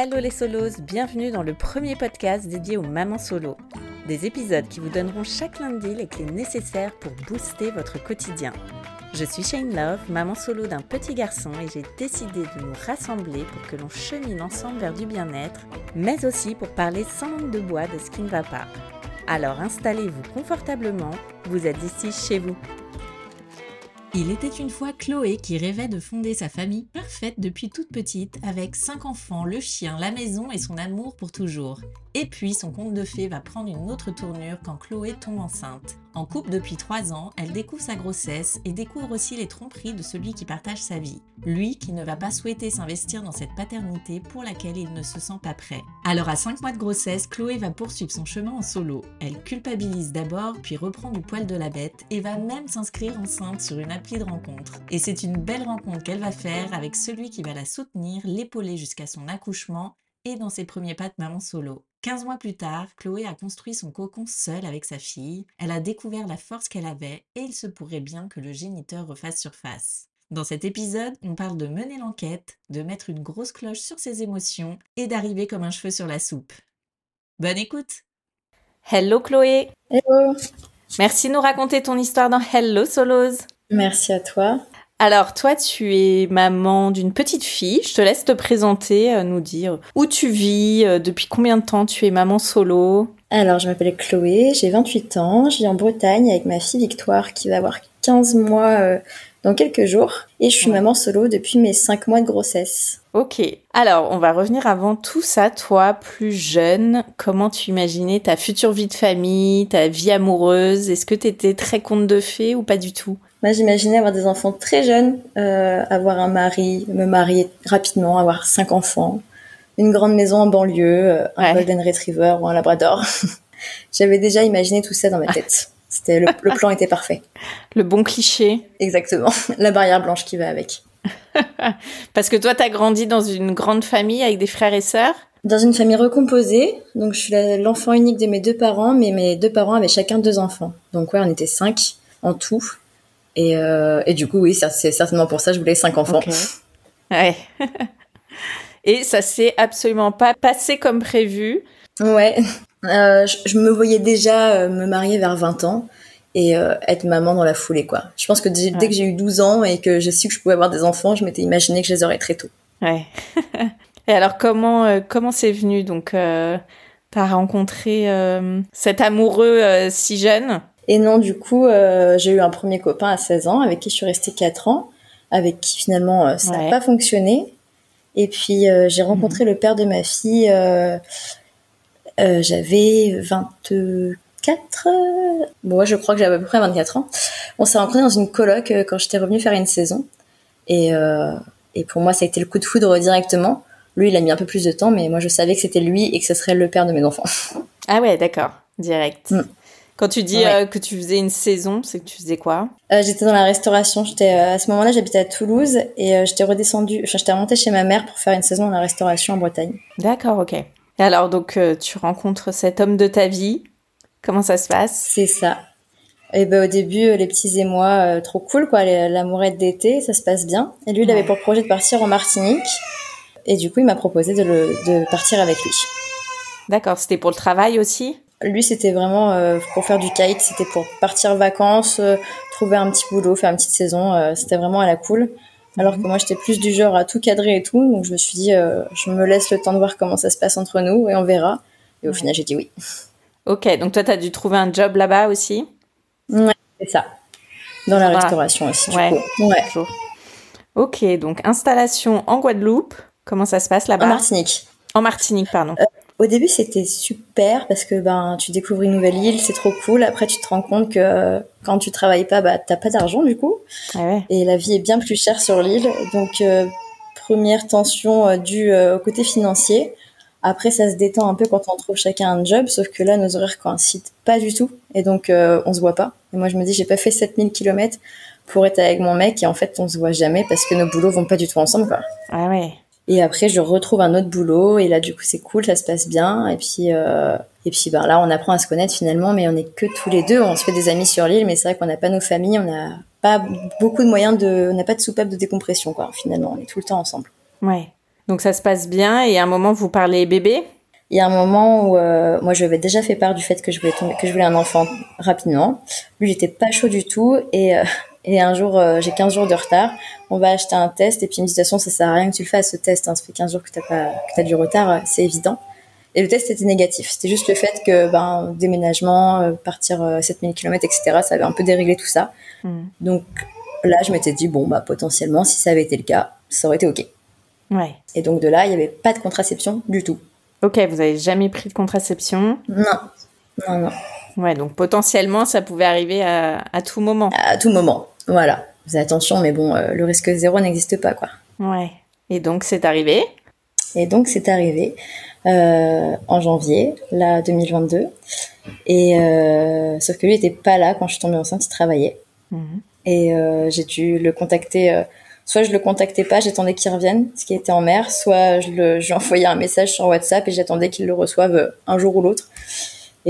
Hello les solos, bienvenue dans le premier podcast dédié aux mamans solo. Des épisodes qui vous donneront chaque lundi les clés nécessaires pour booster votre quotidien. Je suis Shane Love, maman solo d'un petit garçon et j'ai décidé de nous rassembler pour que l'on chemine ensemble vers du bien-être, mais aussi pour parler sans langue de bois de ce qui ne va pas. Alors installez-vous confortablement, vous êtes ici chez vous. Il était une fois Chloé qui rêvait de fonder sa famille parfaite depuis toute petite avec cinq enfants, le chien, la maison et son amour pour toujours. Et puis son conte de fées va prendre une autre tournure quand Chloé tombe enceinte. En couple depuis 3 ans, elle découvre sa grossesse et découvre aussi les tromperies de celui qui partage sa vie. Lui qui ne va pas souhaiter s'investir dans cette paternité pour laquelle il ne se sent pas prêt. Alors à 5 mois de grossesse, Chloé va poursuivre son chemin en solo. Elle culpabilise d'abord, puis reprend du poil de la bête et va même s'inscrire enceinte sur une appli de rencontre. Et c'est une belle rencontre qu'elle va faire avec celui qui va la soutenir, l'épauler jusqu'à son accouchement et dans ses premiers pas de maman solo. 15 mois plus tard, Chloé a construit son cocon seule avec sa fille, elle a découvert la force qu'elle avait et il se pourrait bien que le géniteur refasse surface. Dans cet épisode, on parle de mener l'enquête, de mettre une grosse cloche sur ses émotions et d'arriver comme un cheveu sur la soupe. Bonne écoute Hello Chloé Hello Merci de nous raconter ton histoire dans Hello Solos Merci à toi. Alors toi, tu es maman d'une petite fille. Je te laisse te présenter, euh, nous dire où tu vis, euh, depuis combien de temps tu es maman solo. Alors, je m'appelle Chloé, j'ai 28 ans, je vis en Bretagne avec ma fille Victoire qui va avoir 15 mois euh, dans quelques jours et je suis maman solo depuis mes 5 mois de grossesse. Ok. Alors, on va revenir avant tout ça. Toi, plus jeune, comment tu imaginais ta future vie de famille, ta vie amoureuse? Est-ce que tu étais très conte de fées ou pas du tout? Moi, j'imaginais avoir des enfants très jeunes, euh, avoir un mari, me marier rapidement, avoir cinq enfants, une grande maison en banlieue, euh, un golden retriever ou un labrador. J'avais déjà imaginé tout ça dans ma tête. C'était le, le, plan était parfait. Le bon cliché. Exactement. La barrière blanche qui va avec. Parce que toi, tu as grandi dans une grande famille avec des frères et sœurs? Dans une famille recomposée. Donc, je suis l'enfant unique de mes deux parents, mais mes deux parents avaient chacun deux enfants. Donc, ouais, on était cinq en tout. Et, euh, et, du coup, oui, c'est certainement pour ça que je voulais cinq enfants. Ouais. et ça s'est absolument pas passé comme prévu. Ouais. Euh, je, me voyais déjà euh, me marier vers 20 ans et euh, être maman dans la foulée, quoi. Je pense que dès, que j'ai eu 12 ans et que j'ai su que je pouvais avoir des enfants, je m'étais imaginé que je les aurais très tôt. Ouais. et alors, comment euh, comment c'est venu? Donc, t'as rencontré cet amoureux si jeune? Et non, du coup, euh, j'ai eu un premier copain à 16 ans avec qui je suis restée 4 ans, avec qui finalement euh, ça n'a pas fonctionné. Et puis euh, j'ai rencontré le père de ma fille, j'avais 24, bon je crois que j'avais à peu près 24 ans. On s'est rencontrés dans une coloc quand j'étais revenue faire une saison. Et, et pour moi, ça a été le coup de foudre directement. Lui, il a mis un peu plus de temps, mais moi je savais que c'était lui et que ce serait le père de mes enfants. Ah ouais, d'accord, direct. Mm. Quand tu dis euh, que tu faisais une saison, c'est que tu faisais quoi? Euh, J'étais dans la restauration. J'étais euh, à ce moment-là, j'habitais à Toulouse et j'étais redescendue. Enfin, j'étais remontée chez ma mère pour faire une saison dans la restauration en Bretagne. D'accord, ok. Et alors, donc, tu rencontres cet homme de ta vie? Comment ça se passe? C'est ça. Et ben au début, les petits émois, trop cool quoi. L'amourette d'été, ça se passe bien. Et lui, il avait pour projet de partir en Martinique. Et du coup, il m'a proposé de, le, de partir avec lui. D'accord. C'était pour le travail aussi? Lui, c'était vraiment euh, pour faire du kite, c'était pour partir vacances, euh, trouver un petit boulot, faire une petite saison. Euh, c'était vraiment à la cool. Alors que moi, j'étais plus du genre à tout cadrer et tout. Donc, je me suis dit, je me laisse le temps de voir comment ça se passe entre nous et on verra. Et au final, j'ai dit oui. Ok, donc toi, tu as dû trouver un job là-bas aussi? Ouais, c'est ça. Dans la restauration aussi, du ouais. coup. Ouais. Ok, donc installation en Guadeloupe. Comment ça se passe là-bas? En Martinique. En Martinique, pardon. Euh, au début, c'était super parce que ben tu découvres une nouvelle île, c'est trop cool. Après, tu te rends compte que euh, quand tu travailles pas, bah t'as pas d'argent du coup, ah ouais. et la vie est bien plus chère sur l'île. Donc euh, première tension due au côté financier. Après, ça se détend un peu quand on trouve chacun un job, sauf que là, nos horaires coïncident pas du tout, et donc euh, on se voit pas. Et moi, je me dis, j'ai pas fait 7000 km pour être avec mon mec, et en fait, on se voit jamais parce que nos boulots vont pas du tout ensemble, quoi. Ah ouais. Et après, je retrouve un autre boulot, et là, du coup, c'est cool, ça se passe bien. Et puis, euh, et puis, ben là, on apprend à se connaître finalement, mais on est que tous les deux. On se fait des amis sur l'île, mais c'est vrai qu'on n'a pas nos familles, on n'a pas beaucoup de moyens de, on n'a pas de soupape de décompression, quoi. Finalement, on est tout le temps ensemble. Ouais. Donc ça se passe bien et à un moment vous parlez bébé? Il y a un moment où euh, moi je avais déjà fait part du fait que je voulais tomber, que je voulais un enfant rapidement. Lui j'étais pas chaud du tout et euh, et un jour euh, j'ai 15 jours de retard. On va acheter un test et puis il me dit de toute façon ça sert à rien que tu le fasses ce test. Hein. Ça fait 15 jours que t'as pas que t'as du retard, c'est évident. Et le test était négatif. C'était juste le fait que ben déménagement, partir 7000 km etc. Ça avait un peu déréglé tout ça. Mm. Donc là je m'étais dit bon bah potentiellement si ça avait été le cas ça aurait été ok. Ouais. Et donc de là, il n'y avait pas de contraception du tout. Ok, vous avez jamais pris de contraception? Non, non, non. Ouais, donc potentiellement, ça pouvait arriver à, à tout moment. À tout moment, voilà. Avez attention, mais bon, euh, le risque zéro n'existe pas, quoi. Ouais. Et donc c'est arrivé? Et donc c'est arrivé euh, en janvier, là, 2022. Et euh, sauf que lui était pas là quand je suis tombée enceinte, il travaillait. Mhm. Et j'ai dû le contacter. soit je le contactais pas, j'attendais qu'il revienne, ce qui était en mer, soit je, le, je lui envoyais un message sur WhatsApp et j'attendais qu'il le reçoive un jour ou l'autre.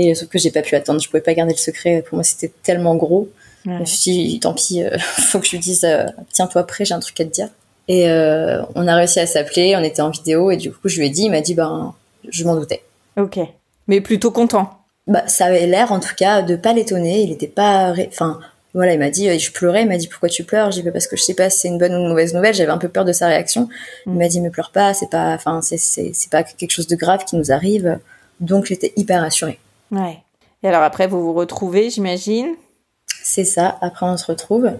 Et sauf que j'ai pas pu attendre, je pouvais pas garder le secret. Pour moi, c'était tellement gros. Je me suis dit, tant pis, euh, faut que je lui dise, euh, tiens-toi prêt, j'ai un truc à te dire. Et euh, on a réussi à s'appeler, on était en vidéo, et du coup, je lui ai dit, il m'a dit, ben, je m'en doutais. Ok. Mais plutôt content. Bah, ça avait l'air, en tout cas, de pas l'étonner. Il était pas, enfin, voilà, il m'a dit, euh, je pleurais, il m'a dit, pourquoi tu pleures? J'ai dit, Bah, parce que je sais pas si c'est une bonne ou une mauvaise nouvelle. J'avais un peu peur de sa réaction. Il Mm. m'a dit, me pleure pas, c'est pas, enfin, c'est pas quelque chose de grave qui nous arrive. Donc, j'étais hyper rassurée. Ouais. Et alors après, vous vous retrouvez, j'imagine? C'est ça. Après, on se retrouve.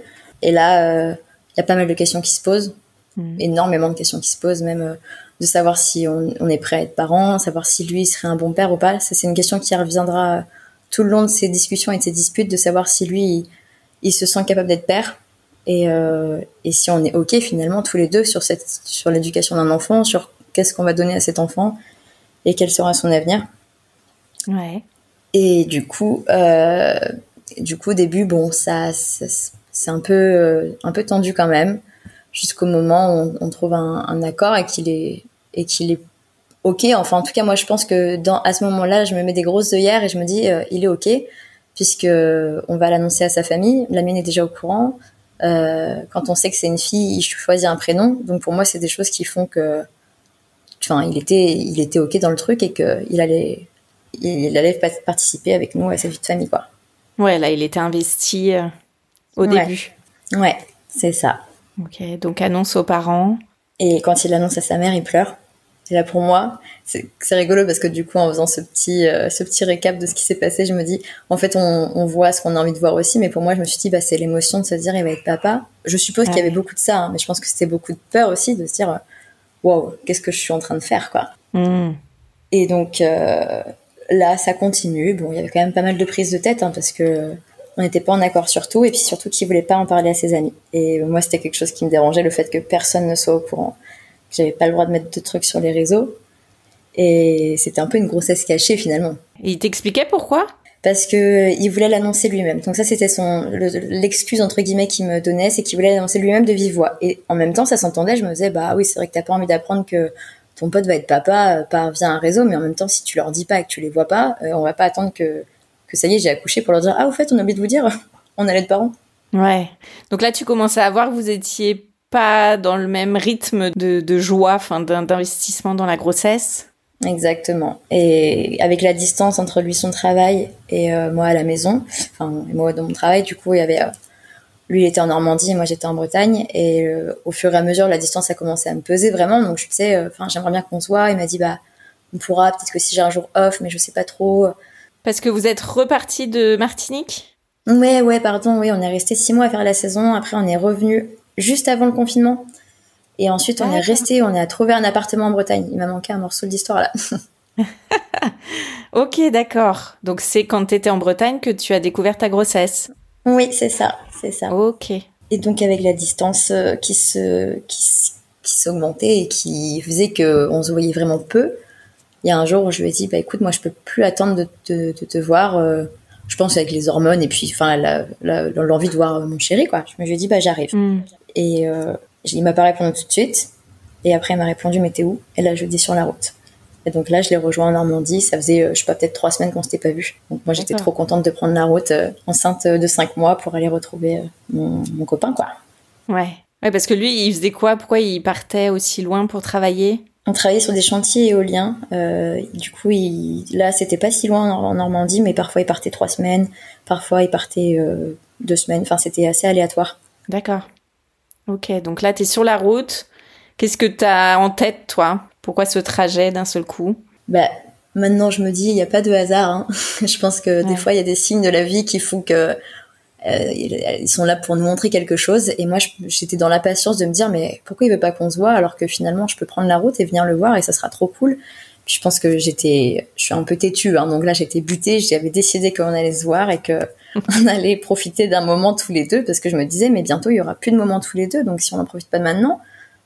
Et là, il y a pas mal de questions qui se posent. Mm. Énormément de questions qui se posent, même euh, de savoir si on, on est prêt à être parent, savoir si lui serait un bon père ou pas. Ça, c'est une question qui reviendra tout le long de ces discussions et de ces disputes, de savoir si lui, il, il se sent capable d'être père. Et, euh, et si on est OK finalement tous les deux sur, cette, sur l'éducation d'un enfant, sur qu'est-ce qu'on va donner à cet enfant et quel sera son avenir. Ouais. Et du coup, euh, du coup, au début, bon, ça, c'est un peu, euh, un peu tendu quand même, jusqu'au moment où on, trouve un, un accord et qu'il est, et qu'il est ok. Enfin, en tout cas, moi, je pense que dans, à ce moment-là, je me mets des grosses œillères et je me dis, euh, il est ok, puisque on va l'annoncer à sa famille. La mienne est déjà au courant. Euh, quand on sait que c'est une fille, il choisit un prénom. Donc pour moi, c'est des choses qui font que, enfin, il était, il était ok dans le truc et que il allait, il allait pa- participer avec nous à sa vie de famille, quoi. Ouais, là, il était investi euh, au Ouais. début. Ouais, c'est ça. Ok, donc annonce aux parents. Et quand il annonce à sa mère, il pleure. Et là, pour moi, c'est rigolo parce que du coup, en faisant ce petit, euh, ce petit récap de ce qui s'est passé, je me dis, en fait, on, on voit ce qu'on a envie de voir aussi, mais pour moi, je me suis dit, bah, c'est l'émotion de se dire, il va être papa. Je suppose qu'il y avait Ouais. beaucoup de ça, hein, mais je pense que c'était beaucoup de peur aussi de se dire, waouh, qu'est-ce que je suis en train de faire, quoi. Hmm. Et donc euh, là, ça continue. Bon, il y avait quand même pas mal de prises de tête hein, parce que on n'était pas en accord sur tout et puis surtout qu'il voulait pas en parler à ses amis. Et moi, c'était quelque chose qui me dérangeait, le fait que personne ne soit au courant. J'avais pas le droit de mettre de trucs sur les réseaux. Et c'était un peu une grossesse cachée finalement. Et il t'expliquait pourquoi? Parce que il voulait l'annoncer lui-même. Donc ça, c'était son le- l'excuse entre guillemets qu'il me donnait, c'est qu'il voulait l'annoncer lui-même de vive voix. Et en même temps, ça s'entendait. Je me disais, bah oui, c'est vrai que t'as pas envie d'apprendre que ton pote va être papa euh, par via un réseau, mais en même temps, si tu leur dis pas et que tu les vois pas, euh, on va pas attendre que que ça y est, j'ai accouché pour leur dire, ah au fait, on a oublié de vous dire, on allait être parents. Ouais. Donc là, tu commençais à voir que vous étiez pas dans le même rythme de, de joie, enfin, d'investissement dans la grossesse. Exactement. Et avec la distance entre lui son travail et euh, moi à la maison, enfin et moi dans mon travail, du coup il y avait euh, lui il était en Normandie et moi j'étais en Bretagne et euh, au fur et à mesure la distance a commencé à me peser vraiment donc je disais euh, enfin j'aimerais bien qu'on se voit il m'a dit bah on pourra peut-être que si j'ai un jour off mais je sais pas trop Parce que vous êtes reparti de Martinique? Ouais, ouais, pardon, oui, on est resté six mois à faire la saison. Après, on est revenu juste avant le confinement. Et ensuite, on est resté, on a trouvé un appartement en Bretagne. Il m'a manqué un morceau d'histoire là. ok, d'accord. Donc, c'est quand tu étais en Bretagne que tu as découvert ta grossesse? Oui, c'est ça, c'est ça. Ok. Et donc, avec la distance euh, qui se, qui, qui s'augmentait et qui faisait qu'on se voyait vraiment peu, il y a un jour où je lui ai dit, bah écoute, moi je peux plus attendre de te, de te voir. Euh, je pense avec les hormones et puis enfin l'envie de voir mon chéri quoi. Je me suis dit bah j'arrive. Mm. Et euh, il m'a pas répondu tout de suite. Et après il m'a répondu mais t'es où? Et là je dis sur la route. Et donc là je l'ai rejoint en Normandie. Ça faisait euh, je sais pas peut-être trois semaines qu'on s'était pas vu. Donc moi j'étais trop contente de prendre la route euh, enceinte de cinq mois pour aller retrouver mon, mon copain quoi. Ouais. Ouais parce que lui il faisait quoi? Pourquoi il partait aussi loin pour travailler? On travaillait sur des chantiers éoliens. Euh, du coup, il, là, c'était pas si loin en, Normandie, mais parfois il partait trois semaines, parfois il partait euh, deux semaines. Enfin, c'était assez aléatoire. D'accord. Ok, donc là, tu es sur la route. Qu'est-ce que tu as en tête, toi? Pourquoi ce trajet d'un seul coup? Bah, Maintenant, je me dis, il n'y a pas de hasard. Hein. je pense que des fois, il y a des signes de la vie qui font que euh, ils sont là pour nous montrer quelque chose. Et moi, j'étais dans l'impatience de me dire, mais pourquoi il veut pas qu'on se voit alors que finalement, je peux prendre la route et venir le voir et ça sera trop cool? Puis je pense que j'étais, je suis un peu têtue, hein, donc là j'étais butée. J'avais décidé qu'on allait se voir et que on allait profiter d'un moment tous les deux parce que je me disais, mais bientôt il y aura plus de moments tous les deux. Donc si on n'en profite pas maintenant,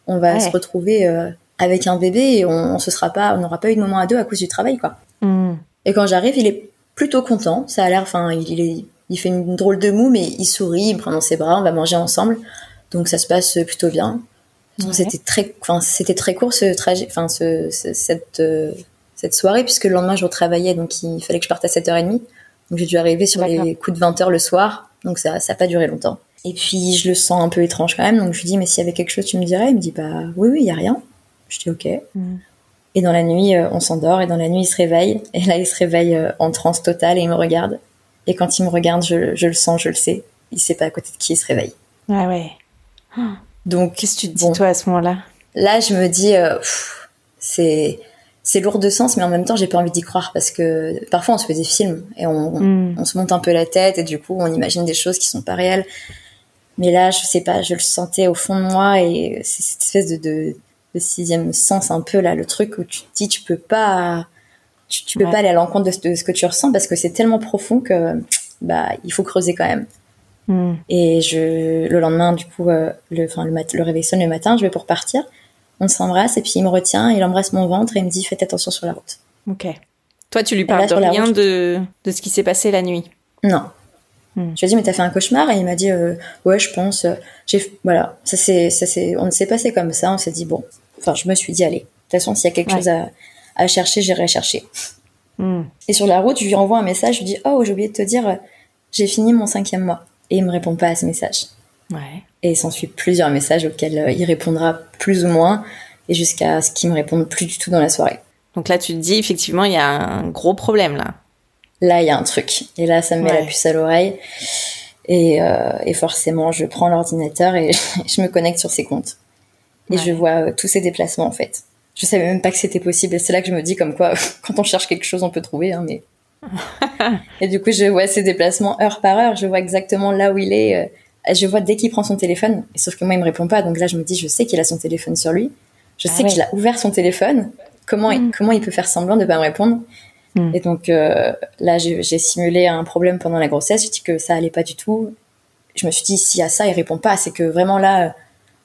on va se retrouver euh, avec un bébé et on, se sera pas, on n'aura pas eu de moment à deux à cause du travail, quoi. Hmm. Et quand j'arrive, il est plutôt content. Ça a l'air, enfin, il, il est il fait une drôle de moue, mais il sourit, il me prend dans ses bras, on va manger ensemble. Donc ça se passe plutôt bien. C'était très, enfin, c'était très court ce trajet, enfin, ce, cette, euh, cette soirée, puisque le lendemain je retravaillais, donc il fallait que je parte à 7h30. Donc j'ai dû arriver sur les coups de 20h le soir, donc ça n'a pas duré longtemps. Et puis je le sens un peu étrange quand même, donc je lui dis, mais s'il y avait quelque chose, tu me dirais? Il me dit, bah oui, oui, il y a rien. Je dis, ok. Mm. Et dans la nuit, euh, on s'endort, et dans la nuit, il se réveille. Et là, il se réveille euh, en transe totale et il me regarde. Et quand il me regarde, je, le sens, je le sais. Il sait pas à côté de qui il se réveille. Ah ouais. Donc, qu'est-ce que tu te dis toi à ce moment-là? Là, je me dis, euh, c'est c'est lourd de sens, mais en même temps, j'ai pas envie d'y croire parce que parfois on se fait des films et on, hmm. on, se monte un peu la tête et du coup on imagine des choses qui sont pas réelles. Mais là, je sais pas, je le sentais au fond de moi et c'est cette espèce de, de, de, sixième sens un peu là, le truc où tu te dis tu peux pas tu, tu peux pas aller à l'encontre de, ce que tu ressens parce que c'est tellement profond que bah il faut creuser quand même. Hmm. Et je le lendemain du coup euh, le enfin le, le réveil sonne le matin, je vais pour partir. On s'embrasse et puis il me retient, il embrasse mon ventre et il me dit faites attention sur la route. Ok. Toi tu lui parles de rien de de ce qui s'est passé la nuit? Non. Hmm. Je lui ai dit mais t'as fait un cauchemar? Et il m'a dit euh, ouais je pense euh, j'ai voilà ça c'est ça c'est on s'est passé comme ça on s'est dit bon enfin je me suis dit allez de toute façon s'il y a quelque chose à à chercher, j'irai chercher. Hmm. Et sur la route, je lui envoie un message, je lui dis Oh, j'ai oublié de te dire, j'ai fini mon cinquième mois. Et il me répond pas à ce message. Ouais. Et il s'ensuit plusieurs messages auxquels euh, il répondra plus ou moins, et jusqu'à ce qu'il me réponde plus du tout dans la soirée. Donc là, tu te dis, effectivement, il y a un gros problème là. Là, il y a un truc. Et là, ça me met la puce à l'oreille. Et, euh, et, forcément, je prends l'ordinateur et je me connecte sur ses comptes. Et je vois euh, tous ses déplacements, en fait je savais même pas que c'était possible. Et c'est là que je me dis comme quoi, quand on cherche quelque chose, on peut trouver. Hein, mais... et du coup, je vois ses déplacements heure par heure. Je vois exactement là où il est. Euh, je vois dès qu'il prend son téléphone. Sauf que moi, il me répond pas. Donc là, je me dis, je sais qu'il a son téléphone sur lui. Je ah sais qu'il a ouvert son téléphone. Comment, il, mm. comment il peut faire semblant de pas me répondre mm. Et donc euh, là, j'ai simulé un problème pendant la grossesse. Je dis que ça allait pas du tout. Je me suis dit, si à ça, il répond pas, c'est que vraiment là,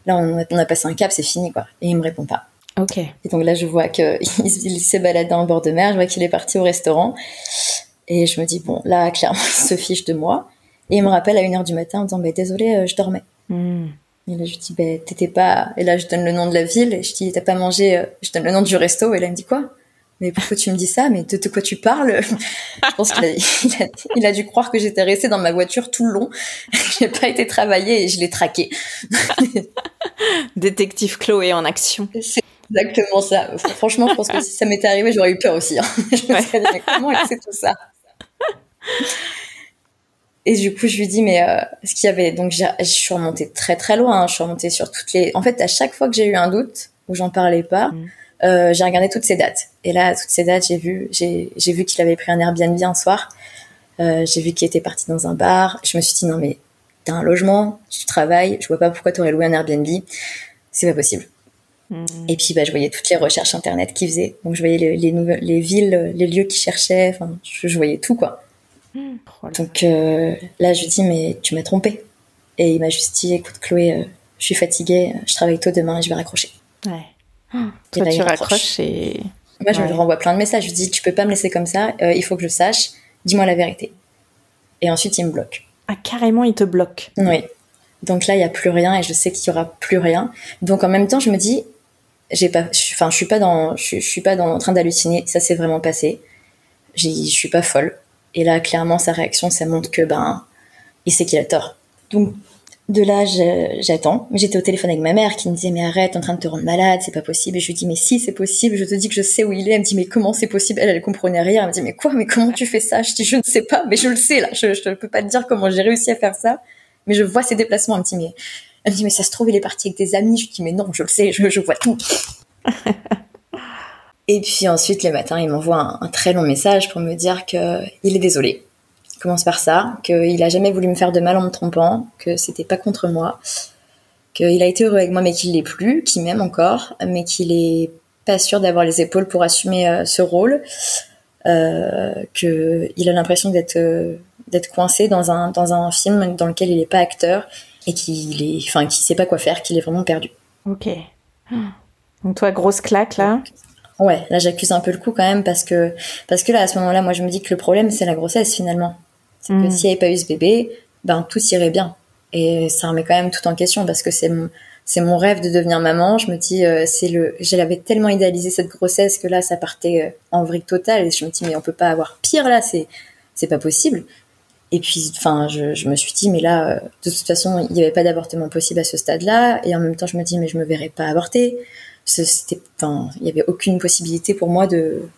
là, on a, on a passé un cap, c'est fini, quoi. Et il me répond pas. Ok. Et donc là, je vois qu'il il s'est baladé en bord de mer, je vois qu'il est parti au restaurant. Et je me dis, bon, là, clairement, il se fiche de moi. Et il me rappelle à 1h du matin en disant, bah, désolé, euh, je dormais. Hmm. Et là, je dis, bah, t'étais pas. Et là, je donne le nom de la ville. Et je dis, t'as pas mangé. Euh, je donne le nom du resto. Et là, il me dit, quoi? Mais pourquoi tu me dis ça? Mais de, quoi tu parles? Je pense qu'il a, il a, dû croire que j'étais restée dans ma voiture tout le long. J'ai pas été travailler et je l'ai traqué. Détective Chloé en action. Exactement ça. Franchement, je pense que si ça m'était arrivé, j'aurais eu peur aussi. Hein. je me serais dit, comment elle sait tout ça? Et du coup, je lui dis, mais euh, ce qu'il y avait, donc je suis remontée très très loin. Hein. Je suis remontée sur toutes les. En fait, à chaque fois que j'ai eu un doute où j'en parlais pas, mm. Euh, j'ai regardé toutes ces dates. Et là, toutes ces dates, j'ai vu, j'ai, j'ai vu qu'il avait pris un Airbnb un soir. Euh, j'ai vu qu'il était parti dans un bar. Je me suis dit non mais t'as un logement, tu travailles, je vois pas pourquoi t'aurais loué un Airbnb. C'est pas possible. Hmm. Et puis bah je voyais toutes les recherches internet qu'il faisait. Donc je voyais les, les nouvelles, les villes, les lieux qu'il cherchait. Enfin, je, je voyais tout quoi. Oh là Donc euh, là, je lui dis, mais tu m'as trompé. Et il m'a juste dit, écoute, Chloé, euh, je suis fatiguée, je travaille tôt demain et je vais raccrocher. Ouais. Toi, tu raccroches et. Moi, je Ouais. lui renvoie plein de messages. Je lui dis, tu peux pas me laisser comme ça, euh, il faut que je sache, dis-moi la vérité. Et ensuite, il me bloque. Ah, carrément, il te bloque. Oui. Donc là, il y a plus rien et je sais qu'il y aura plus rien. Donc en même temps, je me dis, j'ai pas, je- enfin, je suis pas dans, je, suis- pas dans, en train d'halluciner. Ça s'est vraiment passé. Je suis pas folle. Et là, clairement, sa réaction, ça montre que ben, il sait qu'il a tort. Donc de là, je- j'attends. Mais j'étais au téléphone avec ma mère qui me disait mais arrête, t'es en train de te rendre malade, c'est pas possible. Et je lui dis mais si c'est possible. Je te dis que je sais où il est. Elle me dit mais comment c'est possible? Elle, elle comprenait rien. Elle me dit mais quoi? Mais comment tu fais ça? Je dis je ne sais pas, mais je le sais là. Je, je peux pas te dire comment j'ai réussi à faire ça mais je vois ses déplacements. Elle me dit, mais, elle me dit, mais ça se trouve, il est parti avec des amis. Je lui dis, mais non, je le sais, je, je vois tout. Et puis ensuite, le matin, il m'envoie un, un très long message pour me dire que il est désolé. Il commence par ça, qu'il a jamais voulu me faire de mal en me trompant, que c'était pas contre moi, qu'il a été heureux avec moi, mais qu'il l'est plus, qu'il m'aime encore, mais qu'il est pas sûr d'avoir les épaules pour assumer euh, ce rôle, euh, que il a l'impression d'être euh, d'être coincé dans un dans un film dans lequel il est pas acteur et qu'il est enfin qu'il sait pas quoi faire, qu'il est vraiment perdu. Ok. Donc, toi, grosse claque là. Ouais, là j'accuse un peu le coup quand même parce que parce que là à ce moment-là, moi je me dis que le problème c'est la grossesse finalement. C'est que Mm. s'il n'y avait pas eu ce bébé, ben tout irait bien. Et ça remet quand même tout en question parce que c'est mon c'est mon rêve de devenir maman. Je me dis euh, c'est le j'avais tellement idéalisé cette grossesse que là ça partait euh, en vrille totale et je me dis mais on peut pas avoir pire là, c'est c'est pas possible. Et puis, enfin, je, je me suis dit, mais là, euh, de toute façon, il n'y avait pas d'avortement possible à ce stade-là. Et en même temps, je me dis, mais je me verrais pas avorter. C'était, enfin, il n'y avait aucune possibilité pour moi de,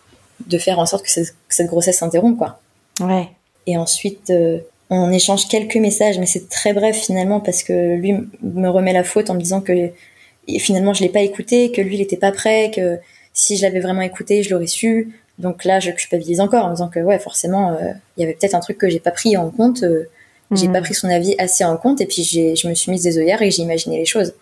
de faire en sorte que cette, que cette grossesse s'interrompe, quoi. Ouais. Et ensuite, euh, on échange quelques messages, mais c'est très bref finalement parce que lui me remet la faute en me disant que finalement je l'ai pas écouté, que lui il était pas prêt, que si je l'avais vraiment écouté, je l'aurais su. Donc là, je culpabilise encore en me disant que ouais, forcément, euh, il y avait peut-être un truc que j'ai pas pris en compte. euh, j'ai Mhm. pas pris son avis assez en compte et puis je me suis mise des œillères et j'ai imaginé les choses.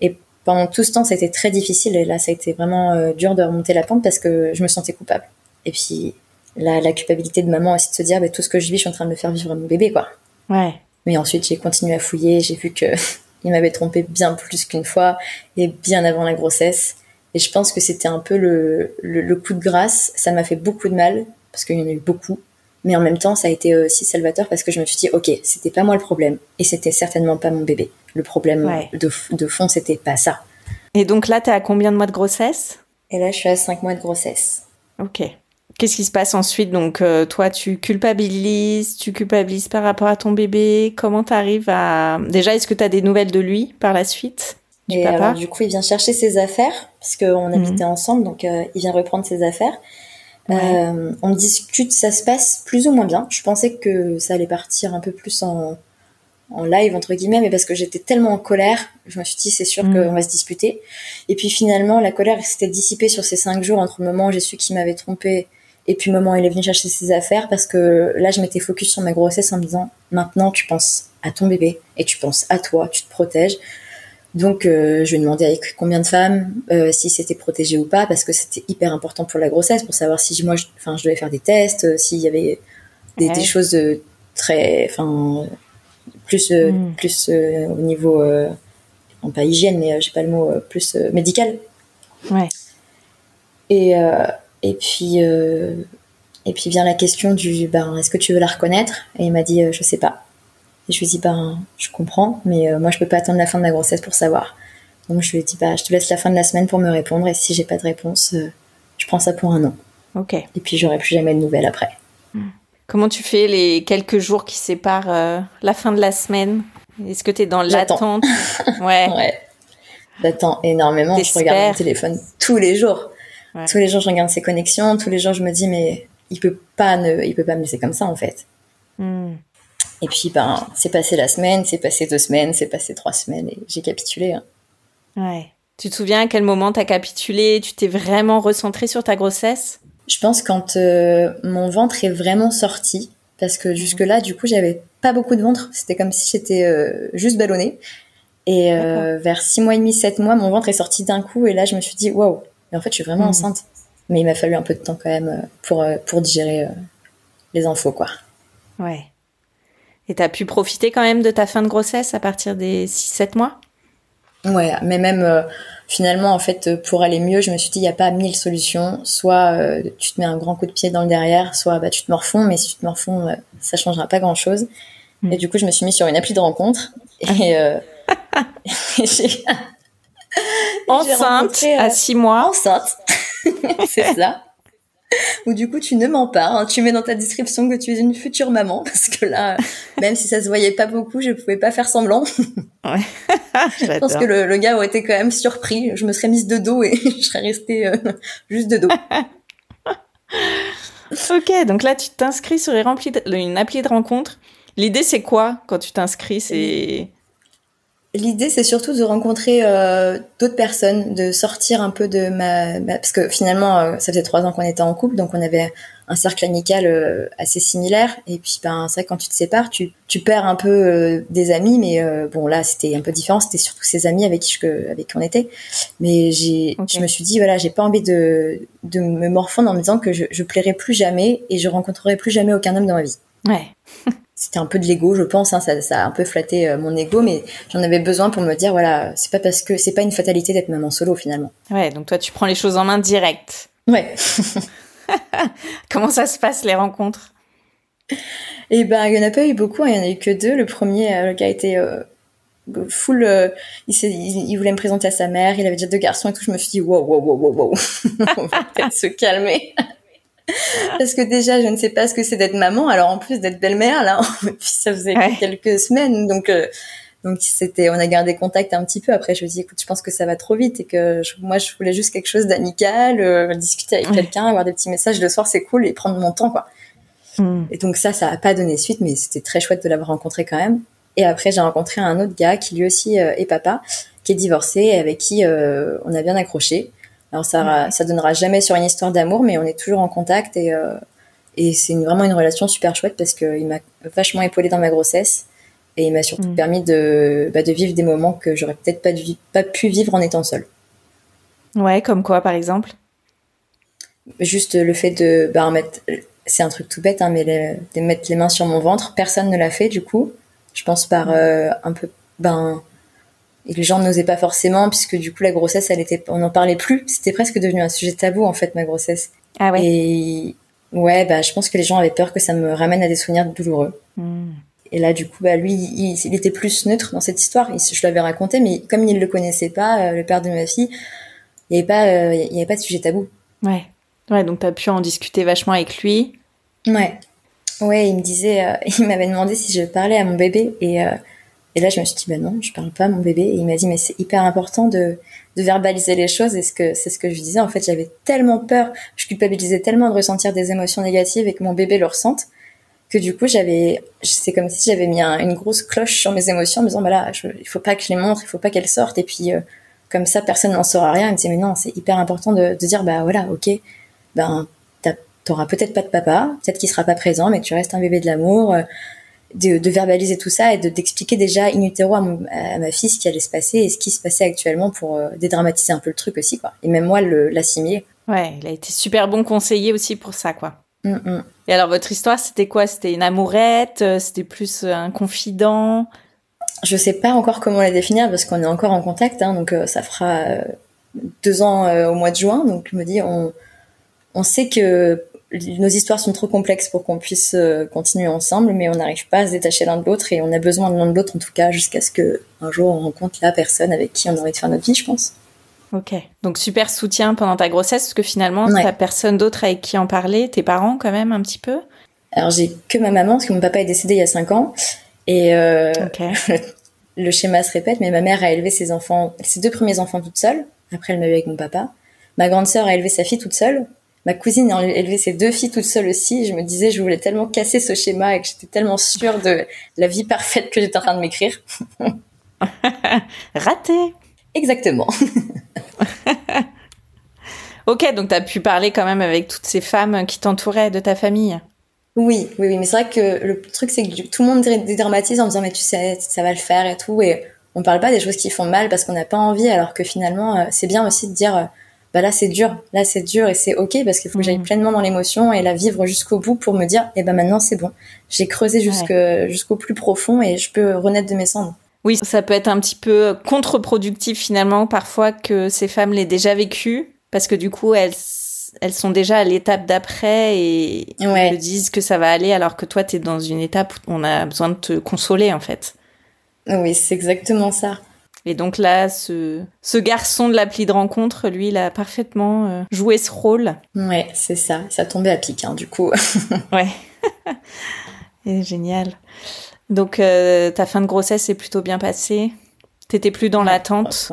Et pendant tout ce temps, ça a été très difficile et là, ça a été vraiment euh, dur de remonter la pente parce que je me sentais coupable. Et puis la, la culpabilité de maman aussi de se dire, bah, tout ce que je vis, je suis en train de me faire vivre à mon bébé, quoi. Ouais. Mais ensuite, j'ai continué à fouiller, j'ai vu que il m'avait trompé bien plus qu'une fois et bien avant la grossesse. Et je pense que c'était un peu le, le, le coup de grâce. Ça m'a fait beaucoup de mal parce qu'il y en a eu beaucoup. Mais en même temps, ça a été aussi salvateur parce que je me suis dit, ok, c'était pas moi le problème et c'était certainement pas mon bébé. Le problème Ouais. de, de fond, c'était pas ça. Et donc là, t'es à combien de mois de grossesse? Et là, je suis à 5 mois de grossesse. Ok. Qu'est-ce qui se passe ensuite? Donc, euh, toi, tu culpabilises, tu culpabilises par rapport à ton bébé. Comment t'arrives à... Déjà, est-ce que t'as des nouvelles de lui par la suite Du et papa? alors, du coup, il vient chercher ses affaires, parce qu'on Mhm. habitait ensemble, donc euh, il vient reprendre ses affaires. Ouais. Euh, on discute, ça se passe plus ou moins bien. Je pensais que ça allait partir un peu plus en, en live, entre guillemets, mais parce que j'étais tellement en colère, je me suis dit, c'est sûr Mhm. qu'on va se disputer. Et puis finalement, la colère s'était dissipée sur ces cinq jours entre le moment où j'ai su qu'il m'avait trompé et puis où il est venu chercher ses affaires, parce que là, je m'étais focus sur ma grossesse en me disant, maintenant, tu penses à ton bébé et tu penses à toi, tu te protèges. Donc, euh, je lui ai demandé avec combien de femmes, euh, si c'était protégé ou pas, parce que c'était hyper important pour la grossesse, pour savoir si moi, je, enfin, je devais faire des tests, euh, s'il y avait des, Ouais. des choses très, enfin, plus, euh, Mm. plus au niveau, non pas hygiène, mais j'ai pas le mot, plus médical. Ouais. Et, euh, et puis, euh, et puis vient la question du, ben, est-ce que tu veux la reconnaître? Et il m'a dit, euh, je sais pas. Et je lui ai dit, ben, je comprends, mais euh, moi, je peux pas attendre la fin de la grossesse pour savoir. Donc, je lui ai dit, bah, je te laisse la fin de la semaine pour me répondre, et si j'ai pas de réponse, je prends ça pour un non. Ok. Et puis, j'aurai plus jamais de nouvelles après. Comment tu fais les quelques jours qui séparent euh, la fin de la semaine? Est-ce que t'es dans J'attends. l'attente? Ouais. Ouais. J'attends énormément. Je regarde mon téléphone tous les jours. Ouais. Tous les jours, je regarde ses connexions. Tous les jours, je me dis, mais il peut pas ne, il peut pas me laisser comme ça, en fait. Hmm. Et puis, ben, c'est passé la semaine, c'est passé deux semaines, c'est passé trois semaines, et j'ai capitulé. hein. Ouais. Tu te souviens à quel moment t'as capitulé? Tu t'es vraiment recentré sur ta grossesse? Je pense quand euh, mon ventre est vraiment sorti, parce que jusque-là, du coup, j'avais pas beaucoup de ventre. C'était comme si j'étais euh, juste ballonnée. Et euh, vers 6 mois et demi, 7 mois, mon ventre est sorti d'un coup. Et là, je me suis dit, waouh, mais en fait, je suis vraiment Mhm. enceinte. Mais il m'a fallu un peu de temps quand même euh, pour, euh, pour digérer euh, les infos, quoi. Ouais. Et t'as pu profiter quand même de ta fin de grossesse à partir des 6-7 mois? Ouais, mais même euh, finalement, en fait, pour aller mieux, je me suis dit, il n'y a pas mille solutions. Soit euh, tu te mets un grand coup de pied dans le derrière, soit bah, tu te morfonds, mais si tu te morfonds, euh, ça changera pas grand-chose. Mm. Et du coup, je me suis mis sur une appli de rencontre. Et, et j'ai Enceinte rencontré, euh, à 6 mois. enceinte. C'est ça. Ou du coup, tu ne mens pas. hein. Tu mets dans ta description que tu es une future maman. Parce que là, même si ça se voyait pas beaucoup, je pouvais pas faire semblant. Je pense que le, le gars aurait été quand même surpris. Je me serais mise de dos et je serais restée euh, juste de dos. Ok, donc là tu t'inscris sur une appli de rencontre. L'idée c'est quoi quand tu t'inscris? C'est L'idée, c'est surtout de rencontrer euh, d'autres personnes, de sortir un peu de ma... ma- parce que finalement, euh, ça faisait trois ans qu'on était en couple, donc on avait un cercle amical euh, assez similaire. Et puis, ben, c'est vrai que quand tu te sépares, tu, tu perds un peu euh, des amis, mais euh, bon, là, c'était un peu différent. C'était surtout ses amis avec qui, je, avec qui on était. Mais j'ai, je me suis dit, voilà, j'ai pas envie de, de me morfondre en me disant que je, je plairai plus jamais et je rencontrerai plus jamais aucun homme dans ma vie. ouais. C'était un peu de l'ego, je pense. hein, ça, ça a un peu flatté euh, mon ego, mais j'en avais besoin pour me dire, voilà, c'est pas parce que c'est pas une fatalité d'être maman solo finalement. Ouais, donc toi tu prends les choses en main direct. Ouais. Comment ça se passe les rencontres? Et ben, il y en a pas eu beaucoup, hein, il y en a eu que deux. Le premier, euh, le gars était euh, full, euh, il, il voulait me présenter à sa mère, il avait déjà deux garçons et tout. Je me suis dit, wow, wow, wow, wow, wow, on va peut-être se calmer. Parce que déjà, je ne sais pas ce que c'est d'être maman, alors en plus d'être belle-mère, là, ça faisait Ouais. quelques semaines, donc euh, donc c'était, on a gardé contact un petit peu. Après, je me dis, écoute, je pense que ça va trop vite et que je- moi, je voulais juste quelque chose d'amical, euh, discuter avec Ouais. quelqu'un, avoir des petits messages le soir, c'est cool, et prendre mon temps, quoi. Hmm. Et donc ça, ça a pas donné suite, mais c'était très chouette de l'avoir rencontré quand même. Et après, j'ai rencontré un autre gars qui lui aussi euh, est papa, qui est divorcé et avec qui on a bien accroché. Alors ça, ça donnera jamais sur une histoire d'amour, mais on est toujours en contact et euh, et c'est vraiment une relation super chouette parce qu'il m'a vachement épaulé dans ma grossesse et il m'a surtout Mm. permis de bah, de vivre des moments que j'aurais peut-être pas dû- pas pu vivre en étant seule. Ouais, comme quoi par exemple? Juste le fait de bah, mettre, c'est un truc tout bête, hein, mais le- de mettre les mains sur mon ventre, personne ne l'a fait du coup. Je pense par euh, un peu, ben, et les gens n'osaient pas forcément puisque du coup la grossesse, elle était, on n'en parlait plus. C'était presque devenu un sujet tabou en fait ma grossesse. Ah ouais. Et ouais, bah je pense que les gens avaient peur que ça me ramène à des souvenirs douloureux. Hmm. Et là, du coup, bah, lui, il, il était plus neutre dans cette histoire. Il- je l'avais raconté, mais comme il ne le connaissait pas, euh, le père de ma fille, il n'y avait, pas, euh, il y avait pas de sujet tabou. Ouais. Ouais, donc t'as pu en discuter vachement avec lui. Ouais. Ouais, il me disait, euh, il m'avait demandé si je parlais à mon bébé. Et, et là, je me suis dit, bah non, je parle pas à mon bébé. Et il m'a dit, mais c'est hyper important de, de verbaliser les choses. Et ce que, c'est ce que je disais. En fait, j'avais tellement peur, je culpabilisais tellement de ressentir des émotions négatives et que mon bébé le ressente, que du coup, j'avais, c'est comme si j'avais mis un- une grosse cloche sur mes émotions en me disant, bah là, il faut pas que je les montre, il faut pas qu'elles sortent. Et puis, euh, comme ça, personne n'en saura rien. Il me disait, mais non, c'est hyper important de, de dire, bah voilà, ok, ben, t'auras peut-être pas de papa, peut-être qu'il sera pas présent, mais tu restes un bébé de l'amour. euh, De, de verbaliser tout ça et de d'expliquer déjà in utero à, mon- à ma fille ce qui allait se passer et ce qui se passait actuellement pour euh, dédramatiser un peu le truc aussi quoi. Et même moi le- l'assimiler. Ouais, il a été super bon conseiller aussi pour ça, quoi. Mm, mm. Et alors, votre histoire, c'était quoi? C'était une amourette? Euh, C'était plus euh, un confident? Je sais pas encore comment la définir parce qu'on est encore en contact, hein, donc euh, ça fera euh, deux ans au mois de juin. Donc je me dis, on, on sait que nos histoires sont trop complexes pour qu'on puisse euh, continuer ensemble, mais on n'arrive pas à se détacher l'un de l'autre et on a besoin de l'un de l'autre en tout cas jusqu'à ce que un jour on rencontre la personne avec qui on a envie de faire notre vie, je pense. Ok. Donc, super soutien pendant ta grossesse, parce que finalement, Ouais. t'as personne d'autre avec qui en parler. Tes parents, quand même, un petit peu? Alors j'ai que ma maman parce que mon papa est décédé il y a cinq ans et euh, le schéma se répète, mais ma mère a élevé ses enfants, ses deux premiers enfants toute seule. Après, elle m'a eu avec mon papa. Ma grande sœur a élevé sa fille toute seule. Ma cousine a élevé ses deux filles toute seule aussi. Je me disais, je voulais tellement casser ce schéma et que j'étais tellement sûre de la vie parfaite que j'étais en train de m'écrire. Raté Exactement. ok, donc tu as pu parler quand même avec toutes ces femmes qui t'entouraient de ta famille. Oui, oui, oui, mais c'est vrai que le truc, c'est que tout le monde dédramatise en disant, mais tu sais, ça va le faire et tout, et on parle pas des choses qui font mal parce qu'on n'a pas envie, alors que finalement, euh, c'est bien aussi de dire, euh, bah là c'est dur, là c'est dur et c'est ok parce qu'il faut que j'aille mm. pleinement dans l'émotion et la vivre jusqu'au bout pour me dire, et eh ben maintenant c'est bon, j'ai creusé jusqu'au plus profond et je peux renaître de mes cendres. Oui, ça peut être un petit peu contre-productif finalement parfois que ces femmes l'aient déjà vécu parce que du coup elles elles sont déjà à l'étape d'après et elles te disent que ça va aller alors que toi tu es dans une étape où on a besoin de te consoler en fait. Oui, c'est exactement ça. Et donc là, ce, ce garçon de l'appli de rencontre, lui, il a parfaitement euh, joué ce rôle. Ouais, c'est ça. Ça tombait à pic, hein, du coup. ouais. Et génial. Donc, euh, ta fin de grossesse s'est plutôt bien passée. T'étais plus dans l'attente.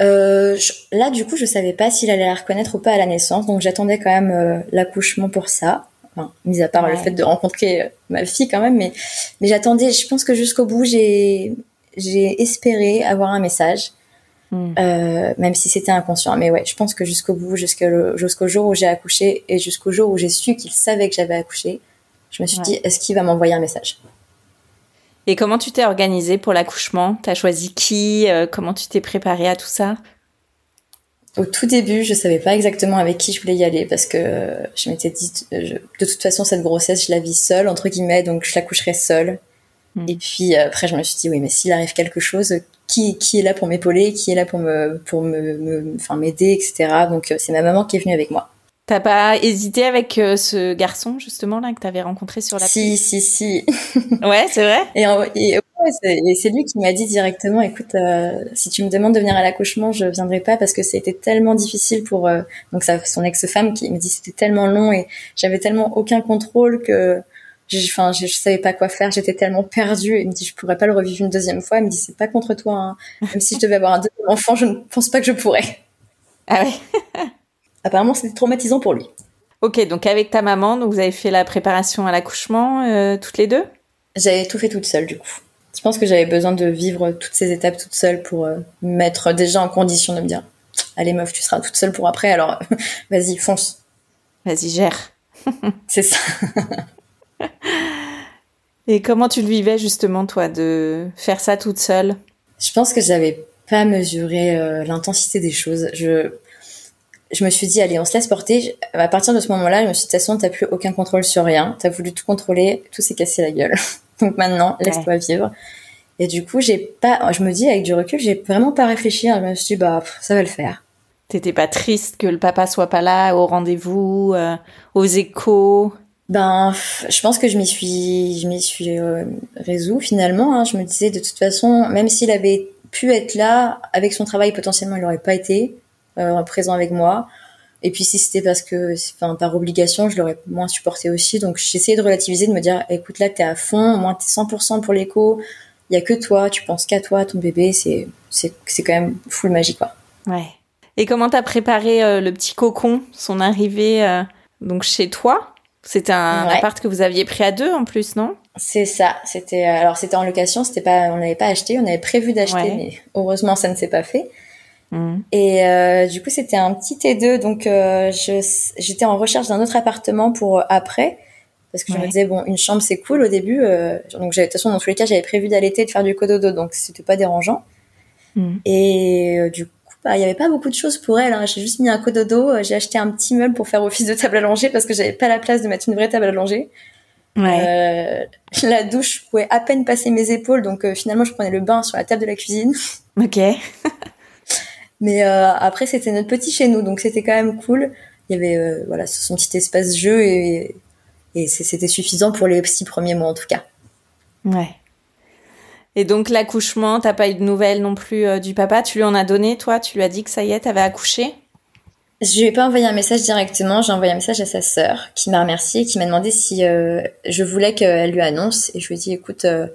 Euh, là, du coup, je savais pas s'il allait la reconnaître ou pas à la naissance, donc j'attendais quand même euh, l'accouchement pour ça. Enfin, mis à part le fait de rencontrer ma fille quand même, mais mais j'attendais. Je pense que jusqu'au bout, j'ai j'ai espéré avoir un message, hmm. euh, même si c'était inconscient. Mais ouais, je pense que jusqu'au bout, jusqu'au jour où j'ai accouché et jusqu'au jour où j'ai su qu'il savait que j'avais accouché, je me suis dit, est-ce qu'il va m'envoyer un message? Et comment tu t'es organisée pour l'accouchement? T'as choisi qui? Euh, Comment tu t'es préparée à tout ça? Au tout début, je savais pas exactement avec qui je voulais y aller parce que je m'étais dit, de toute façon, cette grossesse, je la vis seule, entre guillemets, donc je l'accoucherai seule. Mm. Et puis euh, après, je me suis dit, oui, mais s'il arrive quelque chose, qui, qui est là pour m'épauler, qui est là pour me, pour me, enfin, m'aider, etc. Donc, euh, c'est ma maman qui est venue avec moi. T'as pas hésité avec euh, ce garçon, justement, là, que t'avais rencontré sur la Si, si, si. ouais, c'est vrai. Et, et, c'est lui qui m'a dit directement, écoute, si tu me demandes de venir à l'accouchement, je viendrai pas parce que c'était tellement difficile pour donc ça, son ex-femme qui me dit c'était tellement long et j'avais tellement aucun contrôle que enfin je, je, savais pas quoi faire j'étais tellement perdue. Il me dit je pourrais pas le revivre une deuxième fois. Il me dit c'est pas contre toi hein. même si je devais avoir un deuxième enfant je ne pense pas que je pourrais. Ah ouais. Apparemment c'était traumatisant pour lui. Ok donc avec ta maman donc vous avez fait la préparation à l'accouchement euh, toutes les deux? J'avais tout fait toute seule du coup. Je pense que j'avais besoin de vivre toutes ces étapes toute seule pour euh, me mettre déjà en condition de me dire allez meuf tu seras toute seule pour après alors vas-y fonce. Vas-y gère. C'est ça Et comment tu le vivais justement, toi, de faire ça toute seule? Je pense que j'avais pas mesuré euh, l'intensité des choses. Je, je me suis dit, allez, on se laisse porter. À partir de ce moment-là, je me suis dit, de toute façon, t'as plus aucun contrôle sur rien. T'as voulu tout contrôler, tout s'est cassé la gueule. Donc maintenant, laisse-toi vivre. Et du coup, j'ai pas, je me dis, avec du recul, j'ai vraiment pas réfléchi. Je me suis dit, bah, ça va le faire. T'étais pas triste que le papa soit pas là au rendez-vous, euh, aux échos? Ben, je pense que je m'y suis, je m'y suis euh, résout finalement. Hein. Je me disais de toute façon, même s'il avait pu être là, avec son travail potentiellement, il n'aurait pas été euh, présent avec moi. Et puis si c'était parce que, enfin, par obligation, je l'aurais moins supporté aussi. Donc j'essayais de relativiser, de me dire, écoute là, t'es à fond, au moins t'es 100% pour l'écho. Il y a que toi, tu penses qu'à toi, ton bébé, c'est, c'est, c'est quand même full magique quoi. Ouais. Et comment t'as préparé euh, le petit cocon, son arrivée euh, donc chez toi? C'était un appart que vous aviez pris à deux en plus, non? C'est ça. C'était euh, alors c'était en location, c'était pas, on n'avait pas acheté, on avait prévu d'acheter, mais heureusement ça ne s'est pas fait. Mmh. Et euh, du coup c'était un petit T2, donc euh, j'étais en recherche d'un autre appartement pour après, parce que je me disais bon une chambre c'est cool au début, donc de toute façon dans tous les cas j'avais prévu d'allaiter et de faire du cododo, donc c'était pas dérangeant. Mmh. Et du coup bah, il y avait pas beaucoup de choses pour elle. Hein. J'ai juste mis un cododo. Euh, j'ai acheté un petit meuble pour faire office de table à langer parce que j'avais pas la place de mettre une vraie table à langer. Ouais. Euh, la douche, je pouvais à peine passer mes épaules, donc euh, finalement je prenais le bain sur la table de la cuisine. Ok. Mais euh, après c'était notre petit chez nous, donc c'était quand même cool. Il y avait voilà son petit espace jeu et, et c'était suffisant pour les six premiers mois en tout cas. Ouais. Et donc l'accouchement, t'as pas eu de nouvelles non plus euh, du papa? Tu lui en as donné, toi? Tu lui as dit que ça y est, t'avais accouché? Je lui ai pas envoyé un message directement, j'ai envoyé un message à sa sœur qui m'a remercié, qui m'a demandé si euh, je voulais qu'elle lui annonce. Et je lui ai dit, écoute, euh,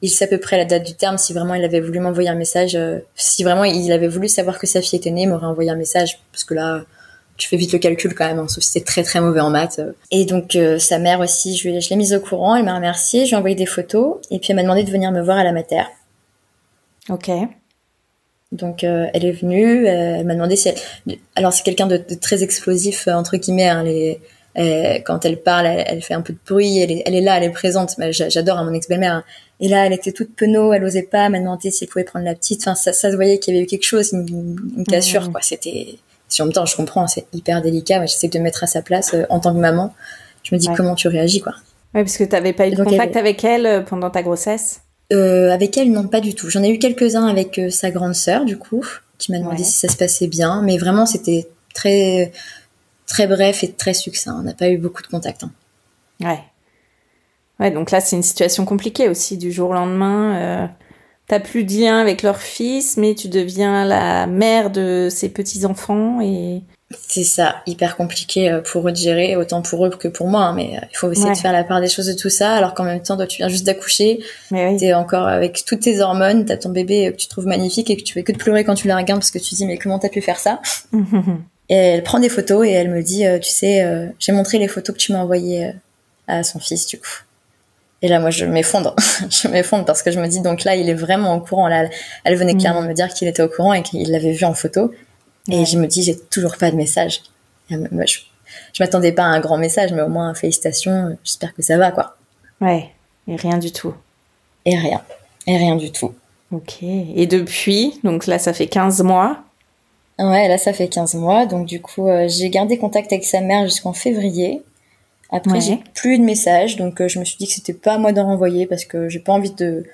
il sait à peu près la date du terme. Si vraiment il avait voulu m'envoyer un message, si vraiment il avait voulu savoir que sa fille était née, il m'aurait envoyé un message. Parce que là, tu fais vite le calcul quand même, hein, sauf si c'est très très mauvais en maths. Et donc euh, sa mère aussi, je, je l'ai mise au courant, elle m'a remercié, je lui ai envoyé des photos, et puis elle m'a demandé de venir me voir à la mater. Ok. Donc elle est venue, elle m'a demandé si elle... Alors c'est quelqu'un de, très explosif entre guillemets. Hein, les... quand elle parle, elle, fait un peu de bruit. Elle est, elle est là, elle est présente. J'adore à mon ex-belle-mère. Hein. Et là, elle était toute penaud, elle osait pas. Elle m'a demandé si elle pouvait prendre la petite. Enfin, ça, ça se voyait qu'il y avait eu quelque chose, une, une cassure, mmh. quoi. C'était si en même temps, je comprends, c'est hyper délicat. J'essaie de me mettre à sa place euh, en tant que maman. Je me dis comment tu réagis, quoi. Oui, parce que tu n'avais pas eu de contact avec elle euh, pendant ta grossesse? Euh, Avec elle, non, pas du tout. J'en ai eu quelques-uns avec sa grande sœur, du coup, qui m'a demandé si ça se passait bien. Mais vraiment, c'était très, très bref et très succinct. On n'a pas eu beaucoup de contact. Hein. Ouais. Ouais, donc là, c'est une situation compliquée aussi, du jour au lendemain t'as plus de lien avec leur fils, mais tu deviens la mère de ses petits-enfants et... C'est ça, hyper compliqué euh, pour eux de gérer, autant pour eux que pour moi, hein, mais euh, il faut essayer de faire la part des choses de tout ça, alors qu'en même temps, toi, tu viens juste d'accoucher, oui. t'es encore avec toutes tes hormones, t'as ton bébé que tu trouves magnifique et que tu fais que de pleurer quand tu la regardes parce que tu te dis, mais comment t'as pu faire ça? Et elle prend des photos et elle me dit, euh, tu sais, j'ai montré les photos que tu m'as envoyées à son fils, du coup. Et là, moi, je m'effondre. je m'effondre parce que je me dis, donc là, il est vraiment au courant. Là, elle venait clairement mm. me dire qu'il était au courant et qu'il l'avait vu en photo. Et je me dis, j'ai toujours pas de message. Moi, je, je m'attendais pas à un grand message, mais au moins, félicitations, j'espère que ça va, quoi. Ouais, et rien du tout. Et rien. Et rien du tout. Ok. Et depuis, donc là, ça fait 15 mois. Ouais, là, ça fait 15 mois. Donc, du coup, euh, j'ai gardé contact avec sa mère jusqu'en février. Après, j'ai plus de messages, donc euh, je me suis dit que c'était pas à moi d'en renvoyer parce que j'ai pas envie de.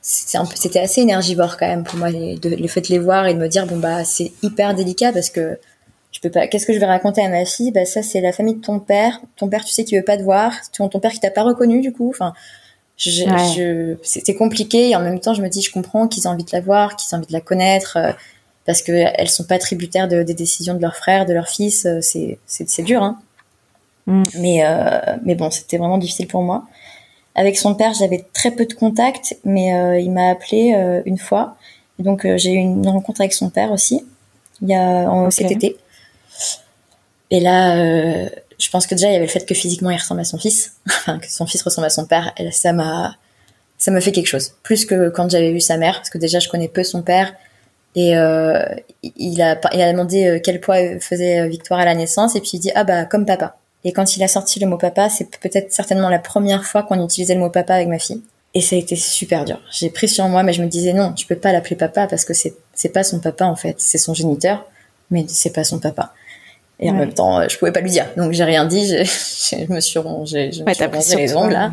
C'était assez énergivore quand même pour moi les, de, le fait de les voir et de me dire bon bah c'est hyper délicat parce que je peux pas. Qu'est-ce que je vais raconter à ma fille? Bah ça c'est la famille de ton père. Ton père, tu sais qu'il veut pas te voir. Ton, ton père qui t'a pas reconnu du coup. Enfin, je, c'était compliqué et en même temps je me dis je comprends qu'ils aient envie de la voir, qu'ils aient envie de la connaître euh, parce que elles sont pas tributaires de, des décisions de leur frère, de leur fils. Euh, c'est c'est dur hein. Mm. Mais, euh, mais bon, c'était vraiment difficile pour moi. Avec son père, j'avais très peu de contact, mais euh, il m'a appelé euh, une fois. Et donc j'ai eu une rencontre avec son père aussi, il y a en, cet été. Et là, je pense que déjà il y avait le fait que physiquement il ressemble à son fils, enfin que son fils ressemble à son père. Et ça m'a, ça m'a fait quelque chose. Plus que quand j'avais vu sa mère, parce que déjà je connais peu son père. Et euh, il a, il a demandé quel poids faisait Victoire à la naissance, et puis il dit ah bah comme papa. Et quand il a sorti le mot papa, c'est peut-être certainement la première fois qu'on utilisait le mot papa avec ma fille. Et ça a été super dur. J'ai pris sur moi, mais je me disais non, tu peux pas l'appeler papa parce que c'est c'est pas son papa en fait, c'est son géniteur, mais c'est pas son papa. Et en même temps, je pouvais pas lui dire, donc j'ai rien dit. Je me suis rongé, je me suis les ongles là.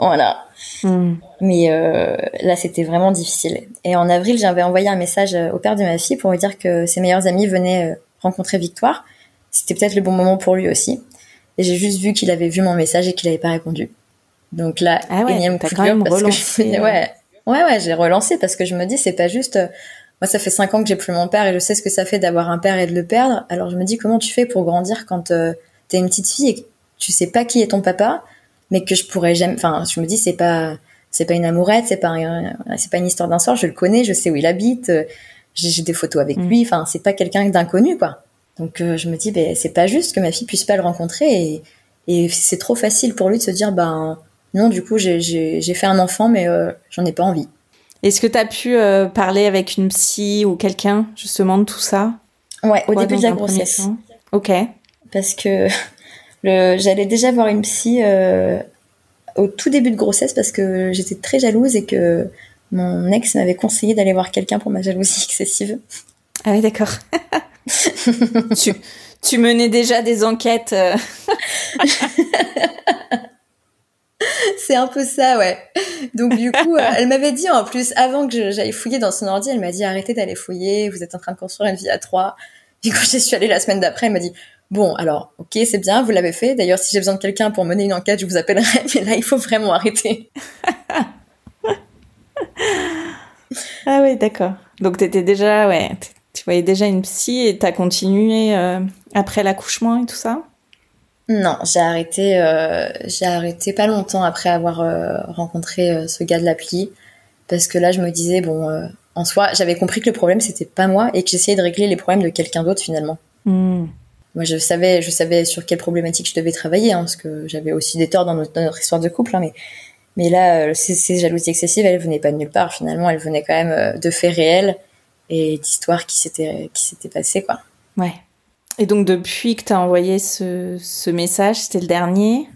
Voilà. Hmm. Mais euh, là, c'était vraiment difficile. Et en avril, j'avais envoyé un message euh, au père de ma fille pour lui dire que ses meilleurs amis venaient euh, rencontrer Victoire. C'était peut-être le bon moment pour lui aussi. Et j'ai juste vu qu'il avait vu mon message et qu'il n'avait pas répondu. Donc là, ah ouais, énième coup quand même relancé. ouais, ouais, ouais, j'ai relancé parce que je me dis, c'est pas juste. Euh, moi, ça fait cinq ans que j'ai plus mon père et je sais ce que ça fait d'avoir un père et de le perdre. Alors je me dis, comment tu fais pour grandir quand euh, t'es une petite fille et que tu sais pas qui est ton papa, mais que je pourrais jamais. Enfin, je me dis, c'est pas, c'est pas une amourette, c'est pas, c'est pas une histoire d'un soir. Je le connais, je sais où il habite, euh, j'ai des photos avec mm. lui. Enfin, c'est pas quelqu'un d'inconnu, quoi. Donc euh, je me dis, ben, c'est pas juste que ma fille puisse pas le rencontrer et, c'est trop facile pour lui de se dire, ben non, du coup j'ai fait un enfant, mais euh, j'en ai pas envie. Est-ce que tu as pu euh, parler avec une psy ou quelqu'un justement de tout ça? Ouais, au début de la grossesse. Ok. Parce que j'allais déjà voir une psy au tout début de grossesse parce que j'étais très jalouse et que mon ex m'avait conseillé d'aller voir quelqu'un pour ma jalousie excessive. Ah oui, d'accord. tu, tu menais déjà des enquêtes. Euh. c'est un peu ça, ouais. Donc du coup, euh, elle m'avait dit en plus, avant que j'aille fouiller dans son ordi, elle m'a dit arrêtez d'aller fouiller, vous êtes en train de construire une vie à trois. Et quand je suis allée la semaine d'après, elle m'a dit bon, alors, ok, c'est bien, vous l'avez fait. D'ailleurs, si j'ai besoin de quelqu'un pour mener une enquête, je vous appellerai. Mais là, il faut vraiment arrêter. ah oui, d'accord. Donc t'étais déjà, ouais, tu voyais déjà une psy et t'as continué euh, après l'accouchement et tout ça? Non, j'ai arrêté, euh, j'ai arrêté pas longtemps après avoir euh, rencontré ce gars de l'appli parce que là je me disais bon, en soi j'avais compris que le problème c'était pas moi et que j'essayais de régler les problèmes de quelqu'un d'autre finalement. Hmm. Moi je savais, je savais sur quelle problématique je devais travailler hein, parce que j'avais aussi des torts dans notre, histoire de couple, hein, mais mais là ces, ces jalousies excessives elles venaient pas de nulle part finalement, elles venaient quand même de faits réels et d'histoires qui s'étaient qui s'étaient passées quoi. Ouais. Et donc depuis que tu as envoyé ce, ce message, c'était le dernier?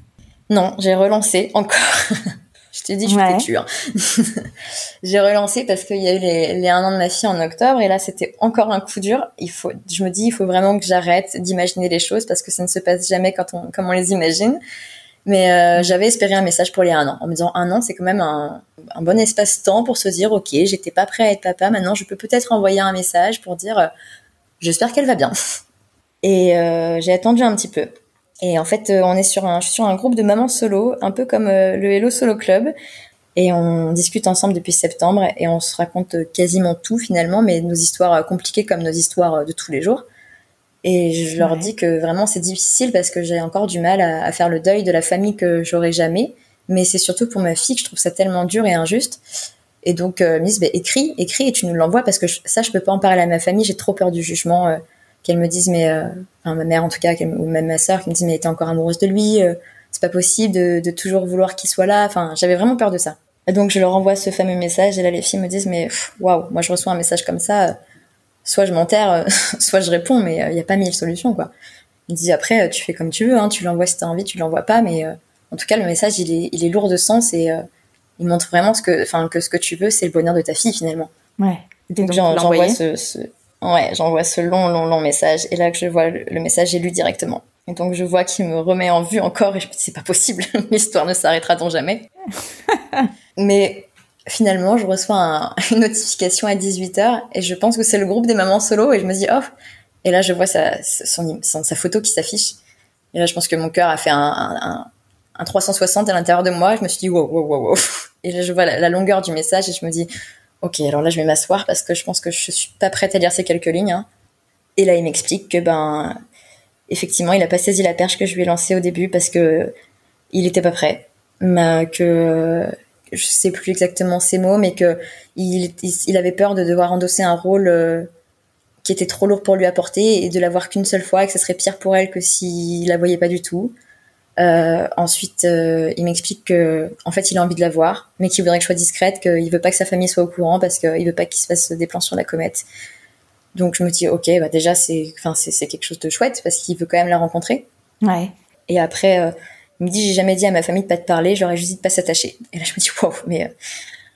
Non, j'ai relancé encore. je t'ai dit, je ouais. têtue. Hein. j'ai relancé parce qu'il y a eu les, les un an de ma fille en octobre et là c'était encore un coup dur. Il faut, je me dis, il faut vraiment que j'arrête d'imaginer les choses parce que ça ne se passe jamais quand on, comme on les imagine. Mais euh, j'avais espéré un message pour les un an, en me disant un an, c'est quand même un, un bon espace-temps pour se dire, ok, j'étais pas prêt à être papa, maintenant je peux peut-être envoyer un message pour dire, euh, j'espère qu'elle va bien. Et euh, j'ai attendu un petit peu. Et en fait, euh, on est sur un, je suis sur un groupe de mamans solo, un peu comme euh, le Hello Solo Club. Et on discute ensemble depuis septembre et on se raconte quasiment tout finalement, mais nos histoires compliquées comme nos histoires de tous les jours. Et je leur dis que vraiment c'est difficile parce que j'ai encore du mal à, faire le deuil de la famille que j'aurai jamais. Mais c'est surtout pour ma fille que je trouve ça tellement dur et injuste. Et donc, euh, me disent, bah, écris, écris et tu nous l'envoies parce que ça, je peux pas en parler à ma famille. J'ai trop peur du jugement. Euh, qu'elles me disent, mais, euh, enfin, ma mère en tout cas, ou même ma sœur qui me dit, mais t'es encore amoureuse de lui. Euh, c'est pas possible de, de toujours vouloir qu'il soit là. Enfin, j'avais vraiment peur de ça. Et donc, je leur envoie ce fameux message et là, les filles me disent, mais waouh, moi, je reçois un message comme ça soit je m'enterre, soit je réponds, mais il euh, n'y a pas mille solutions, quoi. Il dit après, tu fais comme tu veux, hein, tu l'envoies si t'as envie, tu l'envoies pas, mais euh, en tout cas, le message, il est, il est lourd de sens et euh, il montre vraiment ce que, enfin, que ce que tu veux, c'est le bonheur de ta fille, finalement. Ouais. Donc, donc j'envoie ce, ce, ouais, j'envoie ce long, long, long message et là que je vois le, message, j'ai lu directement. Et donc, je vois qu'il me remet en vue encore et je me dis, c'est pas possible, l'histoire ne s'arrêtera donc jamais? mais finalement, je reçois un, une notification à 18h et je pense que c'est le groupe des mamans solo et je me dis, oh, et là, je vois sa, photo qui s'affiche. Et là, je pense que mon cœur a fait un, un, un 360 à l'intérieur de moi. Je me suis dit, wow, wow, wow, wow. Et là, je vois la, longueur du message et je me dis, ok, alors là, je vais m'asseoir parce que je pense que je suis pas prête à lire ces quelques lignes. Hein. Et là, il m'explique que, ben, effectivement, il a pas saisi la perche que je lui ai lancée au début parce que il était pas prêt. Mais que je sais plus exactement ses mots, mais que il, il, avait peur de devoir endosser un rôle euh, qui était trop lourd pour lui apporter et de l'avoir qu'une seule fois et que ce serait pire pour elle que s'il la voyait pas du tout. Euh, ensuite, euh, il m'explique que en fait, il a envie de la voir, mais qu'il voudrait que je sois discrète, qu'il veut pas que sa famille soit au courant parce qu'il veut pas qu'il se fasse des plans sur la comète. Donc je me dis ok, bah déjà c'est, enfin c'est quelque chose de chouette parce qu'il veut quand même la rencontrer. Ouais. Et après, il me dit j'ai jamais dit à ma famille de pas te parler, j'aurais juste dit de pas s'attacher. Et là je me dis wow, mais euh,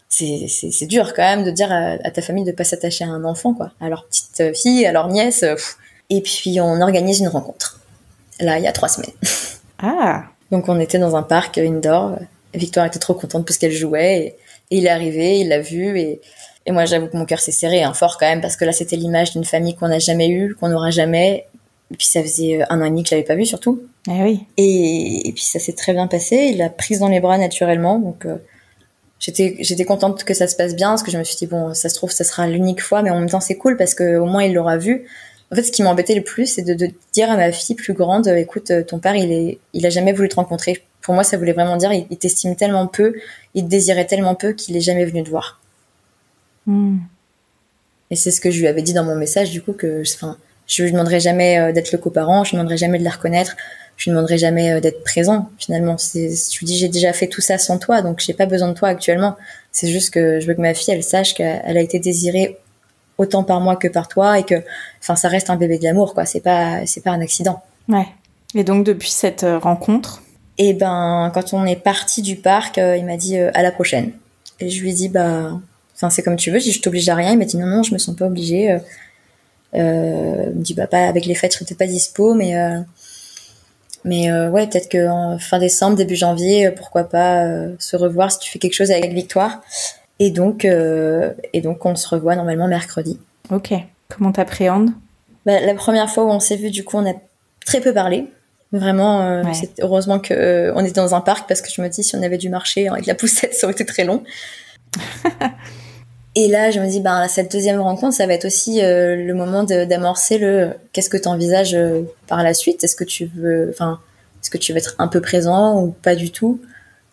c'est c'est dur quand même de dire à, à, ta famille de pas s'attacher à un enfant quoi, à leur petite fille, à leur nièce. Pff. Et puis on organise une rencontre. Là il y a trois semaines. Ah. Donc on était dans un parc indoor. Victoire était trop contente parce qu'elle jouait et, et, il est arrivé, il l'a vu et et moi j'avoue que mon cœur s'est serré hein, fort quand même parce que là c'était l'image d'une famille qu'on n'a jamais eue, qu'on n'aura jamais et puis ça faisait un an et demi que je l'avais pas vu surtout. Eh oui. Et, et puis ça s'est très bien passé. Il l'a prise dans les bras naturellement, donc euh, j'étais j'étais contente que ça se passe bien parce que je me suis dit bon ça se trouve ça sera l'unique fois, mais en même temps c'est cool parce que au moins il l'aura vu. En fait, ce qui m'embêtait le plus, c'est de, de, dire à ma fille plus grande, écoute, ton père, il est, il a jamais voulu te rencontrer. Pour moi, ça voulait vraiment dire, il, il t'estime tellement peu, il te désirait tellement peu qu'il est jamais venu te voir. Mm. Et c'est ce que je lui avais dit dans mon message, du coup, que, enfin, je lui demanderai jamais euh, d'être le coparent, je lui demanderai jamais de la reconnaître, je lui demanderai jamais euh, d'être présent. Finalement, c'est, je lui dis j'ai déjà fait tout ça sans toi, donc j'ai pas besoin de toi actuellement. C'est juste que je veux que ma fille elle sache qu'elle a été désirée autant par moi que par toi et que, enfin, ça reste un bébé de l'amour, quoi. C'est pas, c'est pas un accident. Ouais. Et donc depuis cette euh, rencontre? Et ben, quand on est parti du parc, il m'a dit à la prochaine. Et je lui ai dit bah, enfin c'est comme tu veux. Je t'oblige à rien. Il m'a dit non non, je me sens pas obligée. Euh, me dit bah pas avec les fêtes je serai peut-être pas dispo mais euh, mais euh, ouais peut-être que en fin décembre début janvier pourquoi pas se revoir si tu fais quelque chose avec Victoire. Et donc et donc on se revoit normalement mercredi. Ok. Comment t'appréhendes? Bah, la première fois où on s'est vu du coup on a très peu parlé. Vraiment ouais. c'est heureusement que on était dans un parc parce que je me dis si on avait dû marcher avec la poussette ça aurait été très long Et là, je me dis, ben, cette deuxième rencontre, ça va être aussi euh, le moment d'amorcer le qu'est-ce que tu envisages euh, par la suite? Est-ce que tu veux, enfin, est-ce que tu veux être un peu présent ou pas du tout?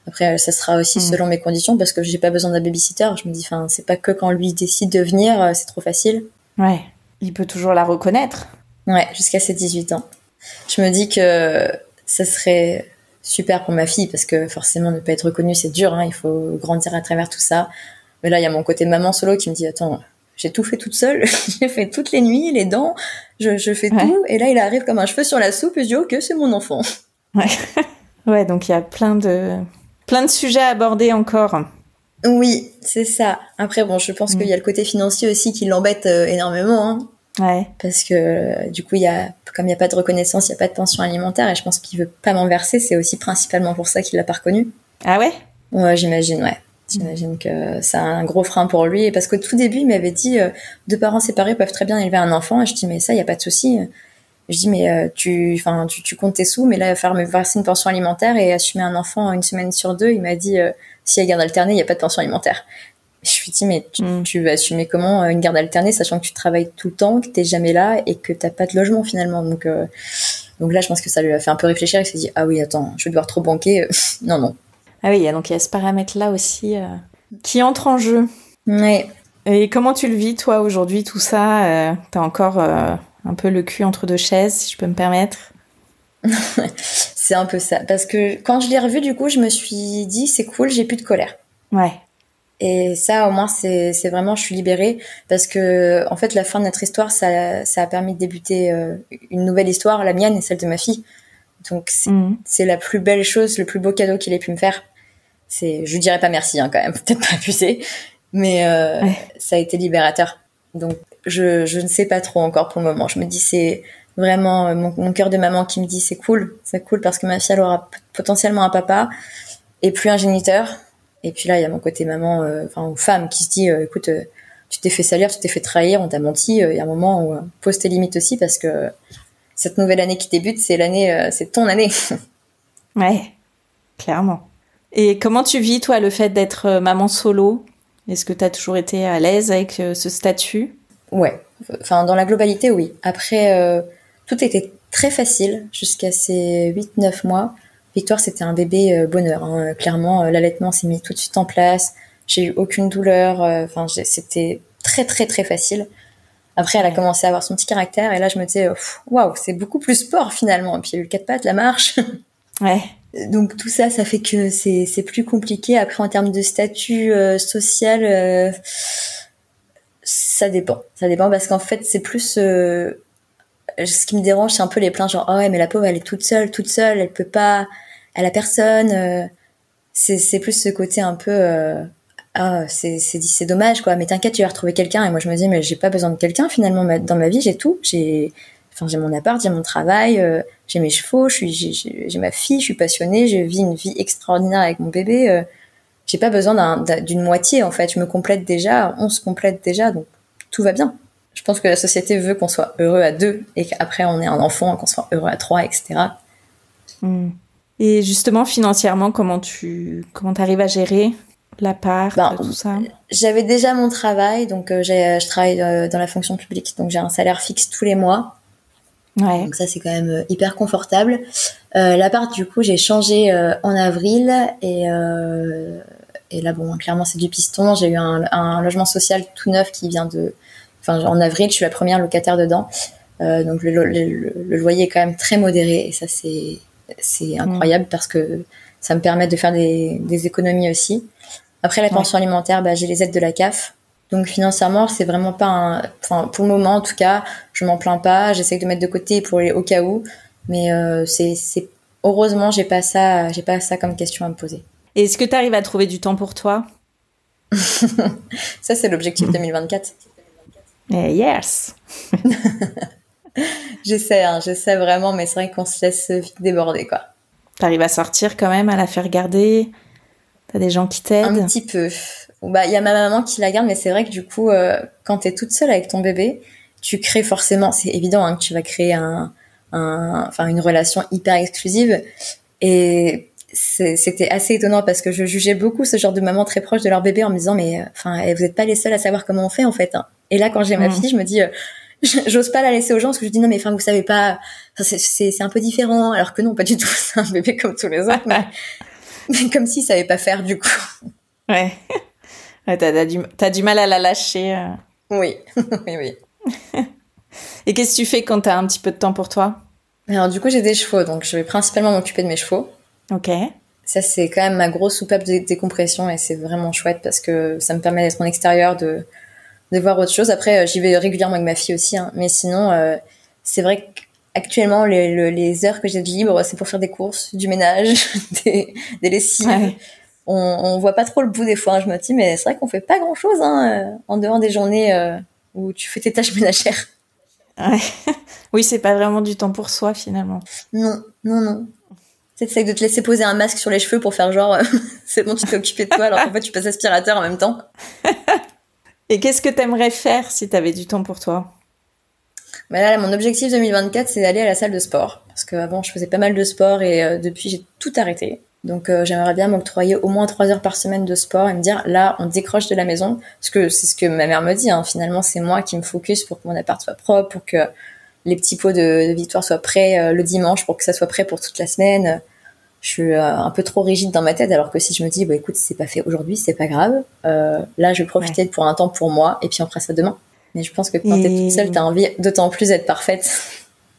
Après, ça sera aussi mmh. selon mes conditions parce que j'ai pas besoin d'un babysitter. Je me dis, enfin, c'est pas que quand lui décide de venir, euh, c'est trop facile. Ouais, il peut toujours la reconnaître. Ouais, jusqu'à ses 18 ans. Je me dis que ça serait super pour ma fille parce que forcément ne pas être reconnue c'est dur. Hein, il faut grandir à travers tout ça mais là, il y a mon côté maman solo qui me dit attends, j'ai tout fait toute seule. j'ai fait toutes les nuits, les dents, je, je fais tout. Et là, il arrive comme un cheveu sur la soupe et je dis, ok, c'est mon enfant. Ouais. ouais, donc il y a plein de, plein de sujets à aborder encore. Oui, c'est ça. Après, bon, je pense qu'il y a le côté financier aussi qui l'embête euh, énormément. Hein. Ouais. Parce que du coup, il y a, comme il n'y a pas de reconnaissance, il n'y a pas de pension alimentaire, et je pense qu'il veut pas m'en verser. C'est aussi principalement pour ça qu'il l'a pas reconnu. Ah ouais? Ouais, j'imagine, ouais. J'imagine que c'est un gros frein pour lui. Parce qu'au tout début, il m'avait dit euh, deux parents séparés peuvent très bien élever un enfant. Et je dis mais ça, il y a pas de souci. Je dis mais euh, tu, enfin tu, tu, comptes tes sous, mais là, il va falloir me verser une pension alimentaire et assumer un enfant une semaine sur deux. Il m'a dit euh, si a garde alternée, il n'y a pas de pension alimentaire. Je lui dis mais tu, mm. tu, vas assumer comment une garde alternée, sachant que tu travailles tout le temps, que t'es jamais là et que t'as pas de logement finalement. Donc donc là, je pense que ça lui a fait un peu réfléchir. Il s'est dit ah oui attends, je vais devoir trop banquer. non non. Ah oui, donc il y a ce paramètre-là aussi euh, qui entre en jeu. Oui. Et comment tu le vis, toi, aujourd'hui, tout ça euh, T'as encore euh, un peu le cul entre deux chaises, si je peux me permettre? C'est un peu ça. Parce que quand je l'ai revu, du coup, je me suis dit, c'est cool, j'ai plus de colère. Ouais. Et ça, au moins, c'est vraiment, je suis libérée. Parce que, en fait, la fin de notre histoire, ça, ça a permis de débuter une nouvelle histoire, la mienne et celle de ma fille. Donc, mmh. c'est la plus belle chose, le plus beau cadeau qu'il ait pu me faire c'est, je dirais pas merci hein, quand même, peut-être pas abusé, mais euh, ça a été libérateur. Donc je, je ne sais pas trop encore pour le moment. Je me dis c'est vraiment euh, mon, mon cœur de maman qui me dit c'est cool, c'est cool parce que ma fille elle aura potentiellement un papa et plus un géniteur. Et puis là il y a mon côté maman, euh, enfin ou femme qui se dit écoute tu t'es fait salir, tu t'es fait trahir, on t'a menti. Il y a un moment où pose tes limites aussi parce que cette nouvelle année qui débute, c'est l'année, c'est ton année. ouais, clairement. Et comment tu vis, toi, le fait d'être euh, maman solo? Est-ce que tu as toujours été à l'aise avec euh, ce statut? Ouais. Enfin, dans la globalité, oui. Après, euh, tout était très facile jusqu'à ces 8-9 mois. Victoire, c'était un bébé bonheur. Hein. Clairement, l'allaitement s'est mis tout de suite en place. J'ai eu aucune douleur. Enfin, c'était très, très, très facile. Après, elle a commencé à avoir son petit caractère. Et là, je me disais, waouh, c'est beaucoup plus sport finalement. Et puis, il y a eu le quatre pattes, la marche. Ouais. Donc tout ça, ça fait que c'est plus compliqué. Après en termes de statut euh, social, euh, ça dépend. Ça dépend parce qu'en fait c'est plus euh, ce qui me dérange, c'est un peu les plaintes genre oh ouais mais la pauvre elle est toute seule, toute seule, elle peut pas, elle a personne. c'est plus ce côté un peu ah c'est c'est c'est dommage quoi. Mais t'inquiète tu vas retrouver quelqu'un. Et moi je me dis mais j'ai pas besoin de quelqu'un finalement dans ma vie j'ai tout. J'ai enfin j'ai mon appart, j'ai mon travail j'ai mes chevaux, je suis, j'ai ma fille, je suis passionnée, je vis une vie extraordinaire avec mon bébé. Euh, j'ai pas besoin d'une moitié en fait. Je me complète déjà, on se complète déjà, donc tout va bien. Je pense que la société veut qu'on soit heureux à deux et qu'après on ait un enfant, qu'on soit heureux à trois, etc. Hmm. Et justement financièrement, comment tu comment arrives à gérer la part, ben, tout ça? J'avais déjà mon travail, donc euh, je travaille euh, dans la fonction publique, donc j'ai un salaire fixe tous les mois. Ouais. Donc ça c'est quand même euh, hyper confortable. Euh, L'appart du coup j'ai changé euh, en avril et euh, et là bon clairement c'est du piston. J'ai eu un, un, logement social tout neuf qui vient de, enfin en avril je suis la première locataire dedans. Euh, donc le, le, le, loyer est quand même très modéré et ça c'est c'est incroyable parce que ça me permet de faire des, des économies aussi. Après la pension alimentaire, bah, j'ai les aides de la CAF. Donc financièrement, c'est vraiment pas un... Enfin, pour le moment, en tout cas, je m'en plains pas. J'essaie de mettre de côté pour les au cas où. Mais euh, c'est, c'est... Heureusement, j'ai pas ça, j'ai pas ça comme question à me poser. Est-ce que tu arrives à trouver du temps pour toi? Ça, c'est l'objectif 2024. Eh, yes J'essaie, hein, j'essaie vraiment, mais c'est vrai qu'on se laisse vite déborder, quoi. T'arrives à sortir quand même, à la faire garder? T'as des gens qui t'aident? Un petit peu bah il y a ma maman qui la garde, mais c'est vrai que du coup, euh, quand t'es toute seule avec ton bébé, tu crées forcément, c'est évident hein, que tu vas créer un, un, enfin une relation hyper exclusive. Et c'était assez étonnant parce que je jugeais beaucoup ce genre de maman très proche de leur bébé en me disant mais enfin vous n'êtes pas les seuls à savoir comment on fait en fait. Hein. Et là quand j'ai ma mmh. fille, je me dis euh, j'ose pas la laisser aux gens parce que je dis non mais enfin vous savez pas, c'est un peu différent alors que non pas du tout, c'est un bébé comme tous les autres, mais, mais comme s'il savait pas faire du coup. Ouais. Ouais, t'as, as du, as du mal à la lâcher. Euh. Oui, oui, oui. Et qu'est-ce que tu fais quand t'as un petit peu de temps pour toi? Alors du coup, j'ai des chevaux, donc je vais principalement m'occuper de mes chevaux. Ok. Ça, c'est quand même ma grosse soupape de décompression et c'est vraiment chouette parce que ça me permet d'être en extérieur, de, de voir autre chose. Après, j'y vais régulièrement avec ma fille aussi, hein. mais sinon, c'est vrai qu'actuellement, les, les, heures que j'ai de libre, c'est pour faire des courses, du ménage, des, des lessives. On, on voit pas trop le bout des fois. Hein. Je me dis, mais c'est vrai qu'on fait pas grand chose hein, en dehors des journées où tu fais tes tâches ménagères. Ouais. oui, c'est pas vraiment du temps pour soi finalement. Non, non, non. C'est de te laisser poser un masque sur les cheveux pour faire genre c'est bon, tu t'es occupé de toi alors qu'en fait tu passes aspirateur en même temps. Et qu'est-ce que t'aimerais faire si t'avais du temps pour toi? Bah là, mon objectif 2024, c'est d'aller à la salle de sport. Parce qu'avant, je faisais pas mal de sport et euh, depuis, j'ai tout arrêté. Donc euh, j'aimerais bien m'octroyer au moins trois heures par semaine de sport et me dire là on décroche de la maison. Parce que c'est ce que ma mère me dit hein. finalement c'est moi qui me focus pour que mon appart soit propre pour que les petits pots de, victoire soient prêts euh, le dimanche pour que ça soit prêt pour toute la semaine. Je suis euh, un peu trop rigide dans ma tête alors que si je me dis bah écoute si c'est pas fait aujourd'hui c'est pas grave. Là je vais profiter pour un temps pour moi et puis on fera ça demain. Mais je pense que quand t'es toute seule t'as envie d'autant plus d'être parfaite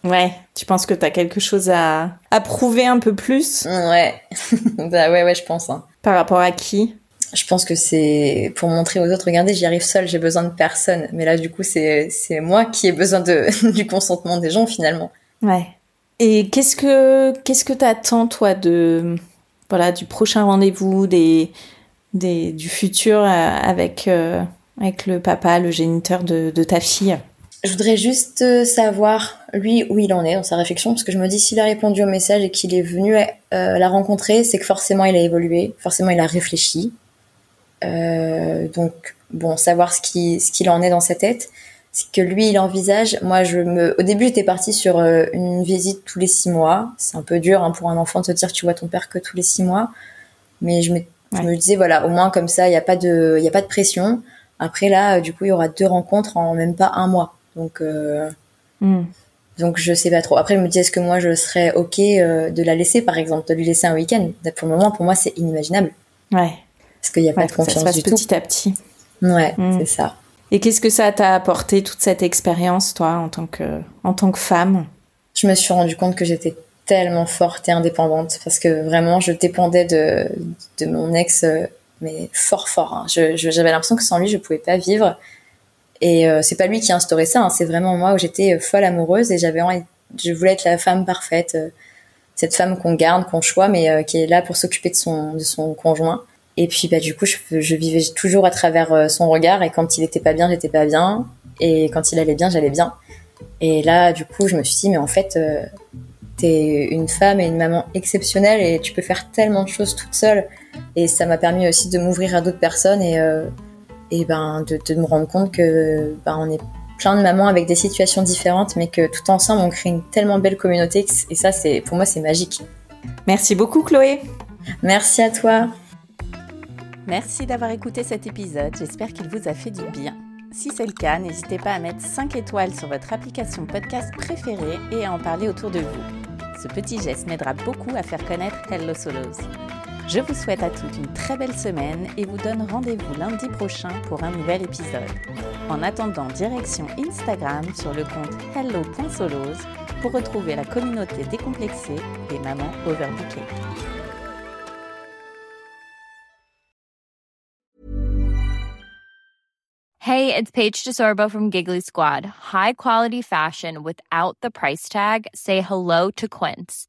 Ouais, tu penses que tu as quelque chose à, à prouver un peu plus? Ouais, bah ouais, ouais, je pense. Hein. Par rapport à qui? Je pense que c'est pour montrer aux autres, regardez, j'y arrive seule, j'ai besoin de personne. Mais là, du coup, c'est moi qui ai besoin de, du consentement des gens finalement. Ouais. Et qu'est-ce que qu'est-ce que t'attends toi de voilà du prochain rendez-vous des, des du futur euh, avec euh, avec le papa, le géniteur de, de ta fille? Je voudrais juste euh, savoir, lui, où il en est dans sa réflexion, parce que je me dis, s'il a répondu au message et qu'il est venu euh, la rencontrer, c'est que forcément il a évolué, forcément il a réfléchi. Euh, donc, bon, savoir ce qui ce qu'il en est dans sa tête, ce que lui il envisage. Moi, je me, au début, j'étais partie sur une visite tous les six mois. C'est un peu dur hein, pour un enfant de se dire, tu vois ton père que tous les six mois, mais je me, je me disais, voilà, au moins comme ça, il n'y a pas de, il y a pas de pression. Après là, du coup, il y aura deux rencontres en même pas un mois. Donc, euh, hmm. donc je sais pas trop. Après, je me dis, est-ce que moi, je serais OK euh, de la laisser, par exemple, de lui laisser un week-end? Pour le moment, pour moi, c'est inimaginable. Ouais. Parce qu'il n'y a pas de confiance ça se passe petit à petit. Ouais, hmm. c'est ça. Et qu'est-ce que ça t'a apporté, toute cette expérience, toi, en tant que, en tant que femme? Je me suis rendu compte que j'étais tellement forte et indépendante parce que vraiment, je dépendais de, de mon ex, euh, mais fort, fort. Hein. J'avais l'impression que sans lui, je pouvais pas vivre. Et euh, c'est pas lui qui a instauré ça, hein, c'est vraiment moi où j'étais euh, folle amoureuse et j'avais je voulais être la femme parfaite, euh, cette femme qu'on garde, qu'on choisit, mais qui est là pour s'occuper de son, de son conjoint. Et puis bah du coup, je, je vivais toujours à travers son regard et quand il était pas bien, j'étais pas bien et quand il allait bien, j'allais bien. Et là, du coup, je me suis dit mais en fait, t'es une femme et une maman exceptionnelle et tu peux faire tellement de choses toute seule. Et ça m'a permis aussi de m'ouvrir à d'autres personnes et et ben de, de, me rendre compte que ben, on est plein de mamans avec des situations différentes, mais que tout ensemble on crée une tellement belle communauté et ça c'est pour moi c'est magique. Merci beaucoup Chloé. Merci à toi. Merci d'avoir écouté cet épisode, j'espère qu'il vous a fait du bien. Si c'est le cas, n'hésitez pas à mettre 5 étoiles sur votre application podcast préférée et à en parler autour de vous. Ce petit geste m'aidera beaucoup à faire connaître Hello Solos. Je vous souhaite à toutes une très belle semaine et vous donne rendez-vous lundi prochain pour un nouvel épisode. En attendant, direction Instagram sur le compte hello.solos pour retrouver la communauté décomplexée des mamans overbookées. Hey, it's Paige DeSorbo from Giggly Squad. High quality fashion without the price tag. Say hello to Quince.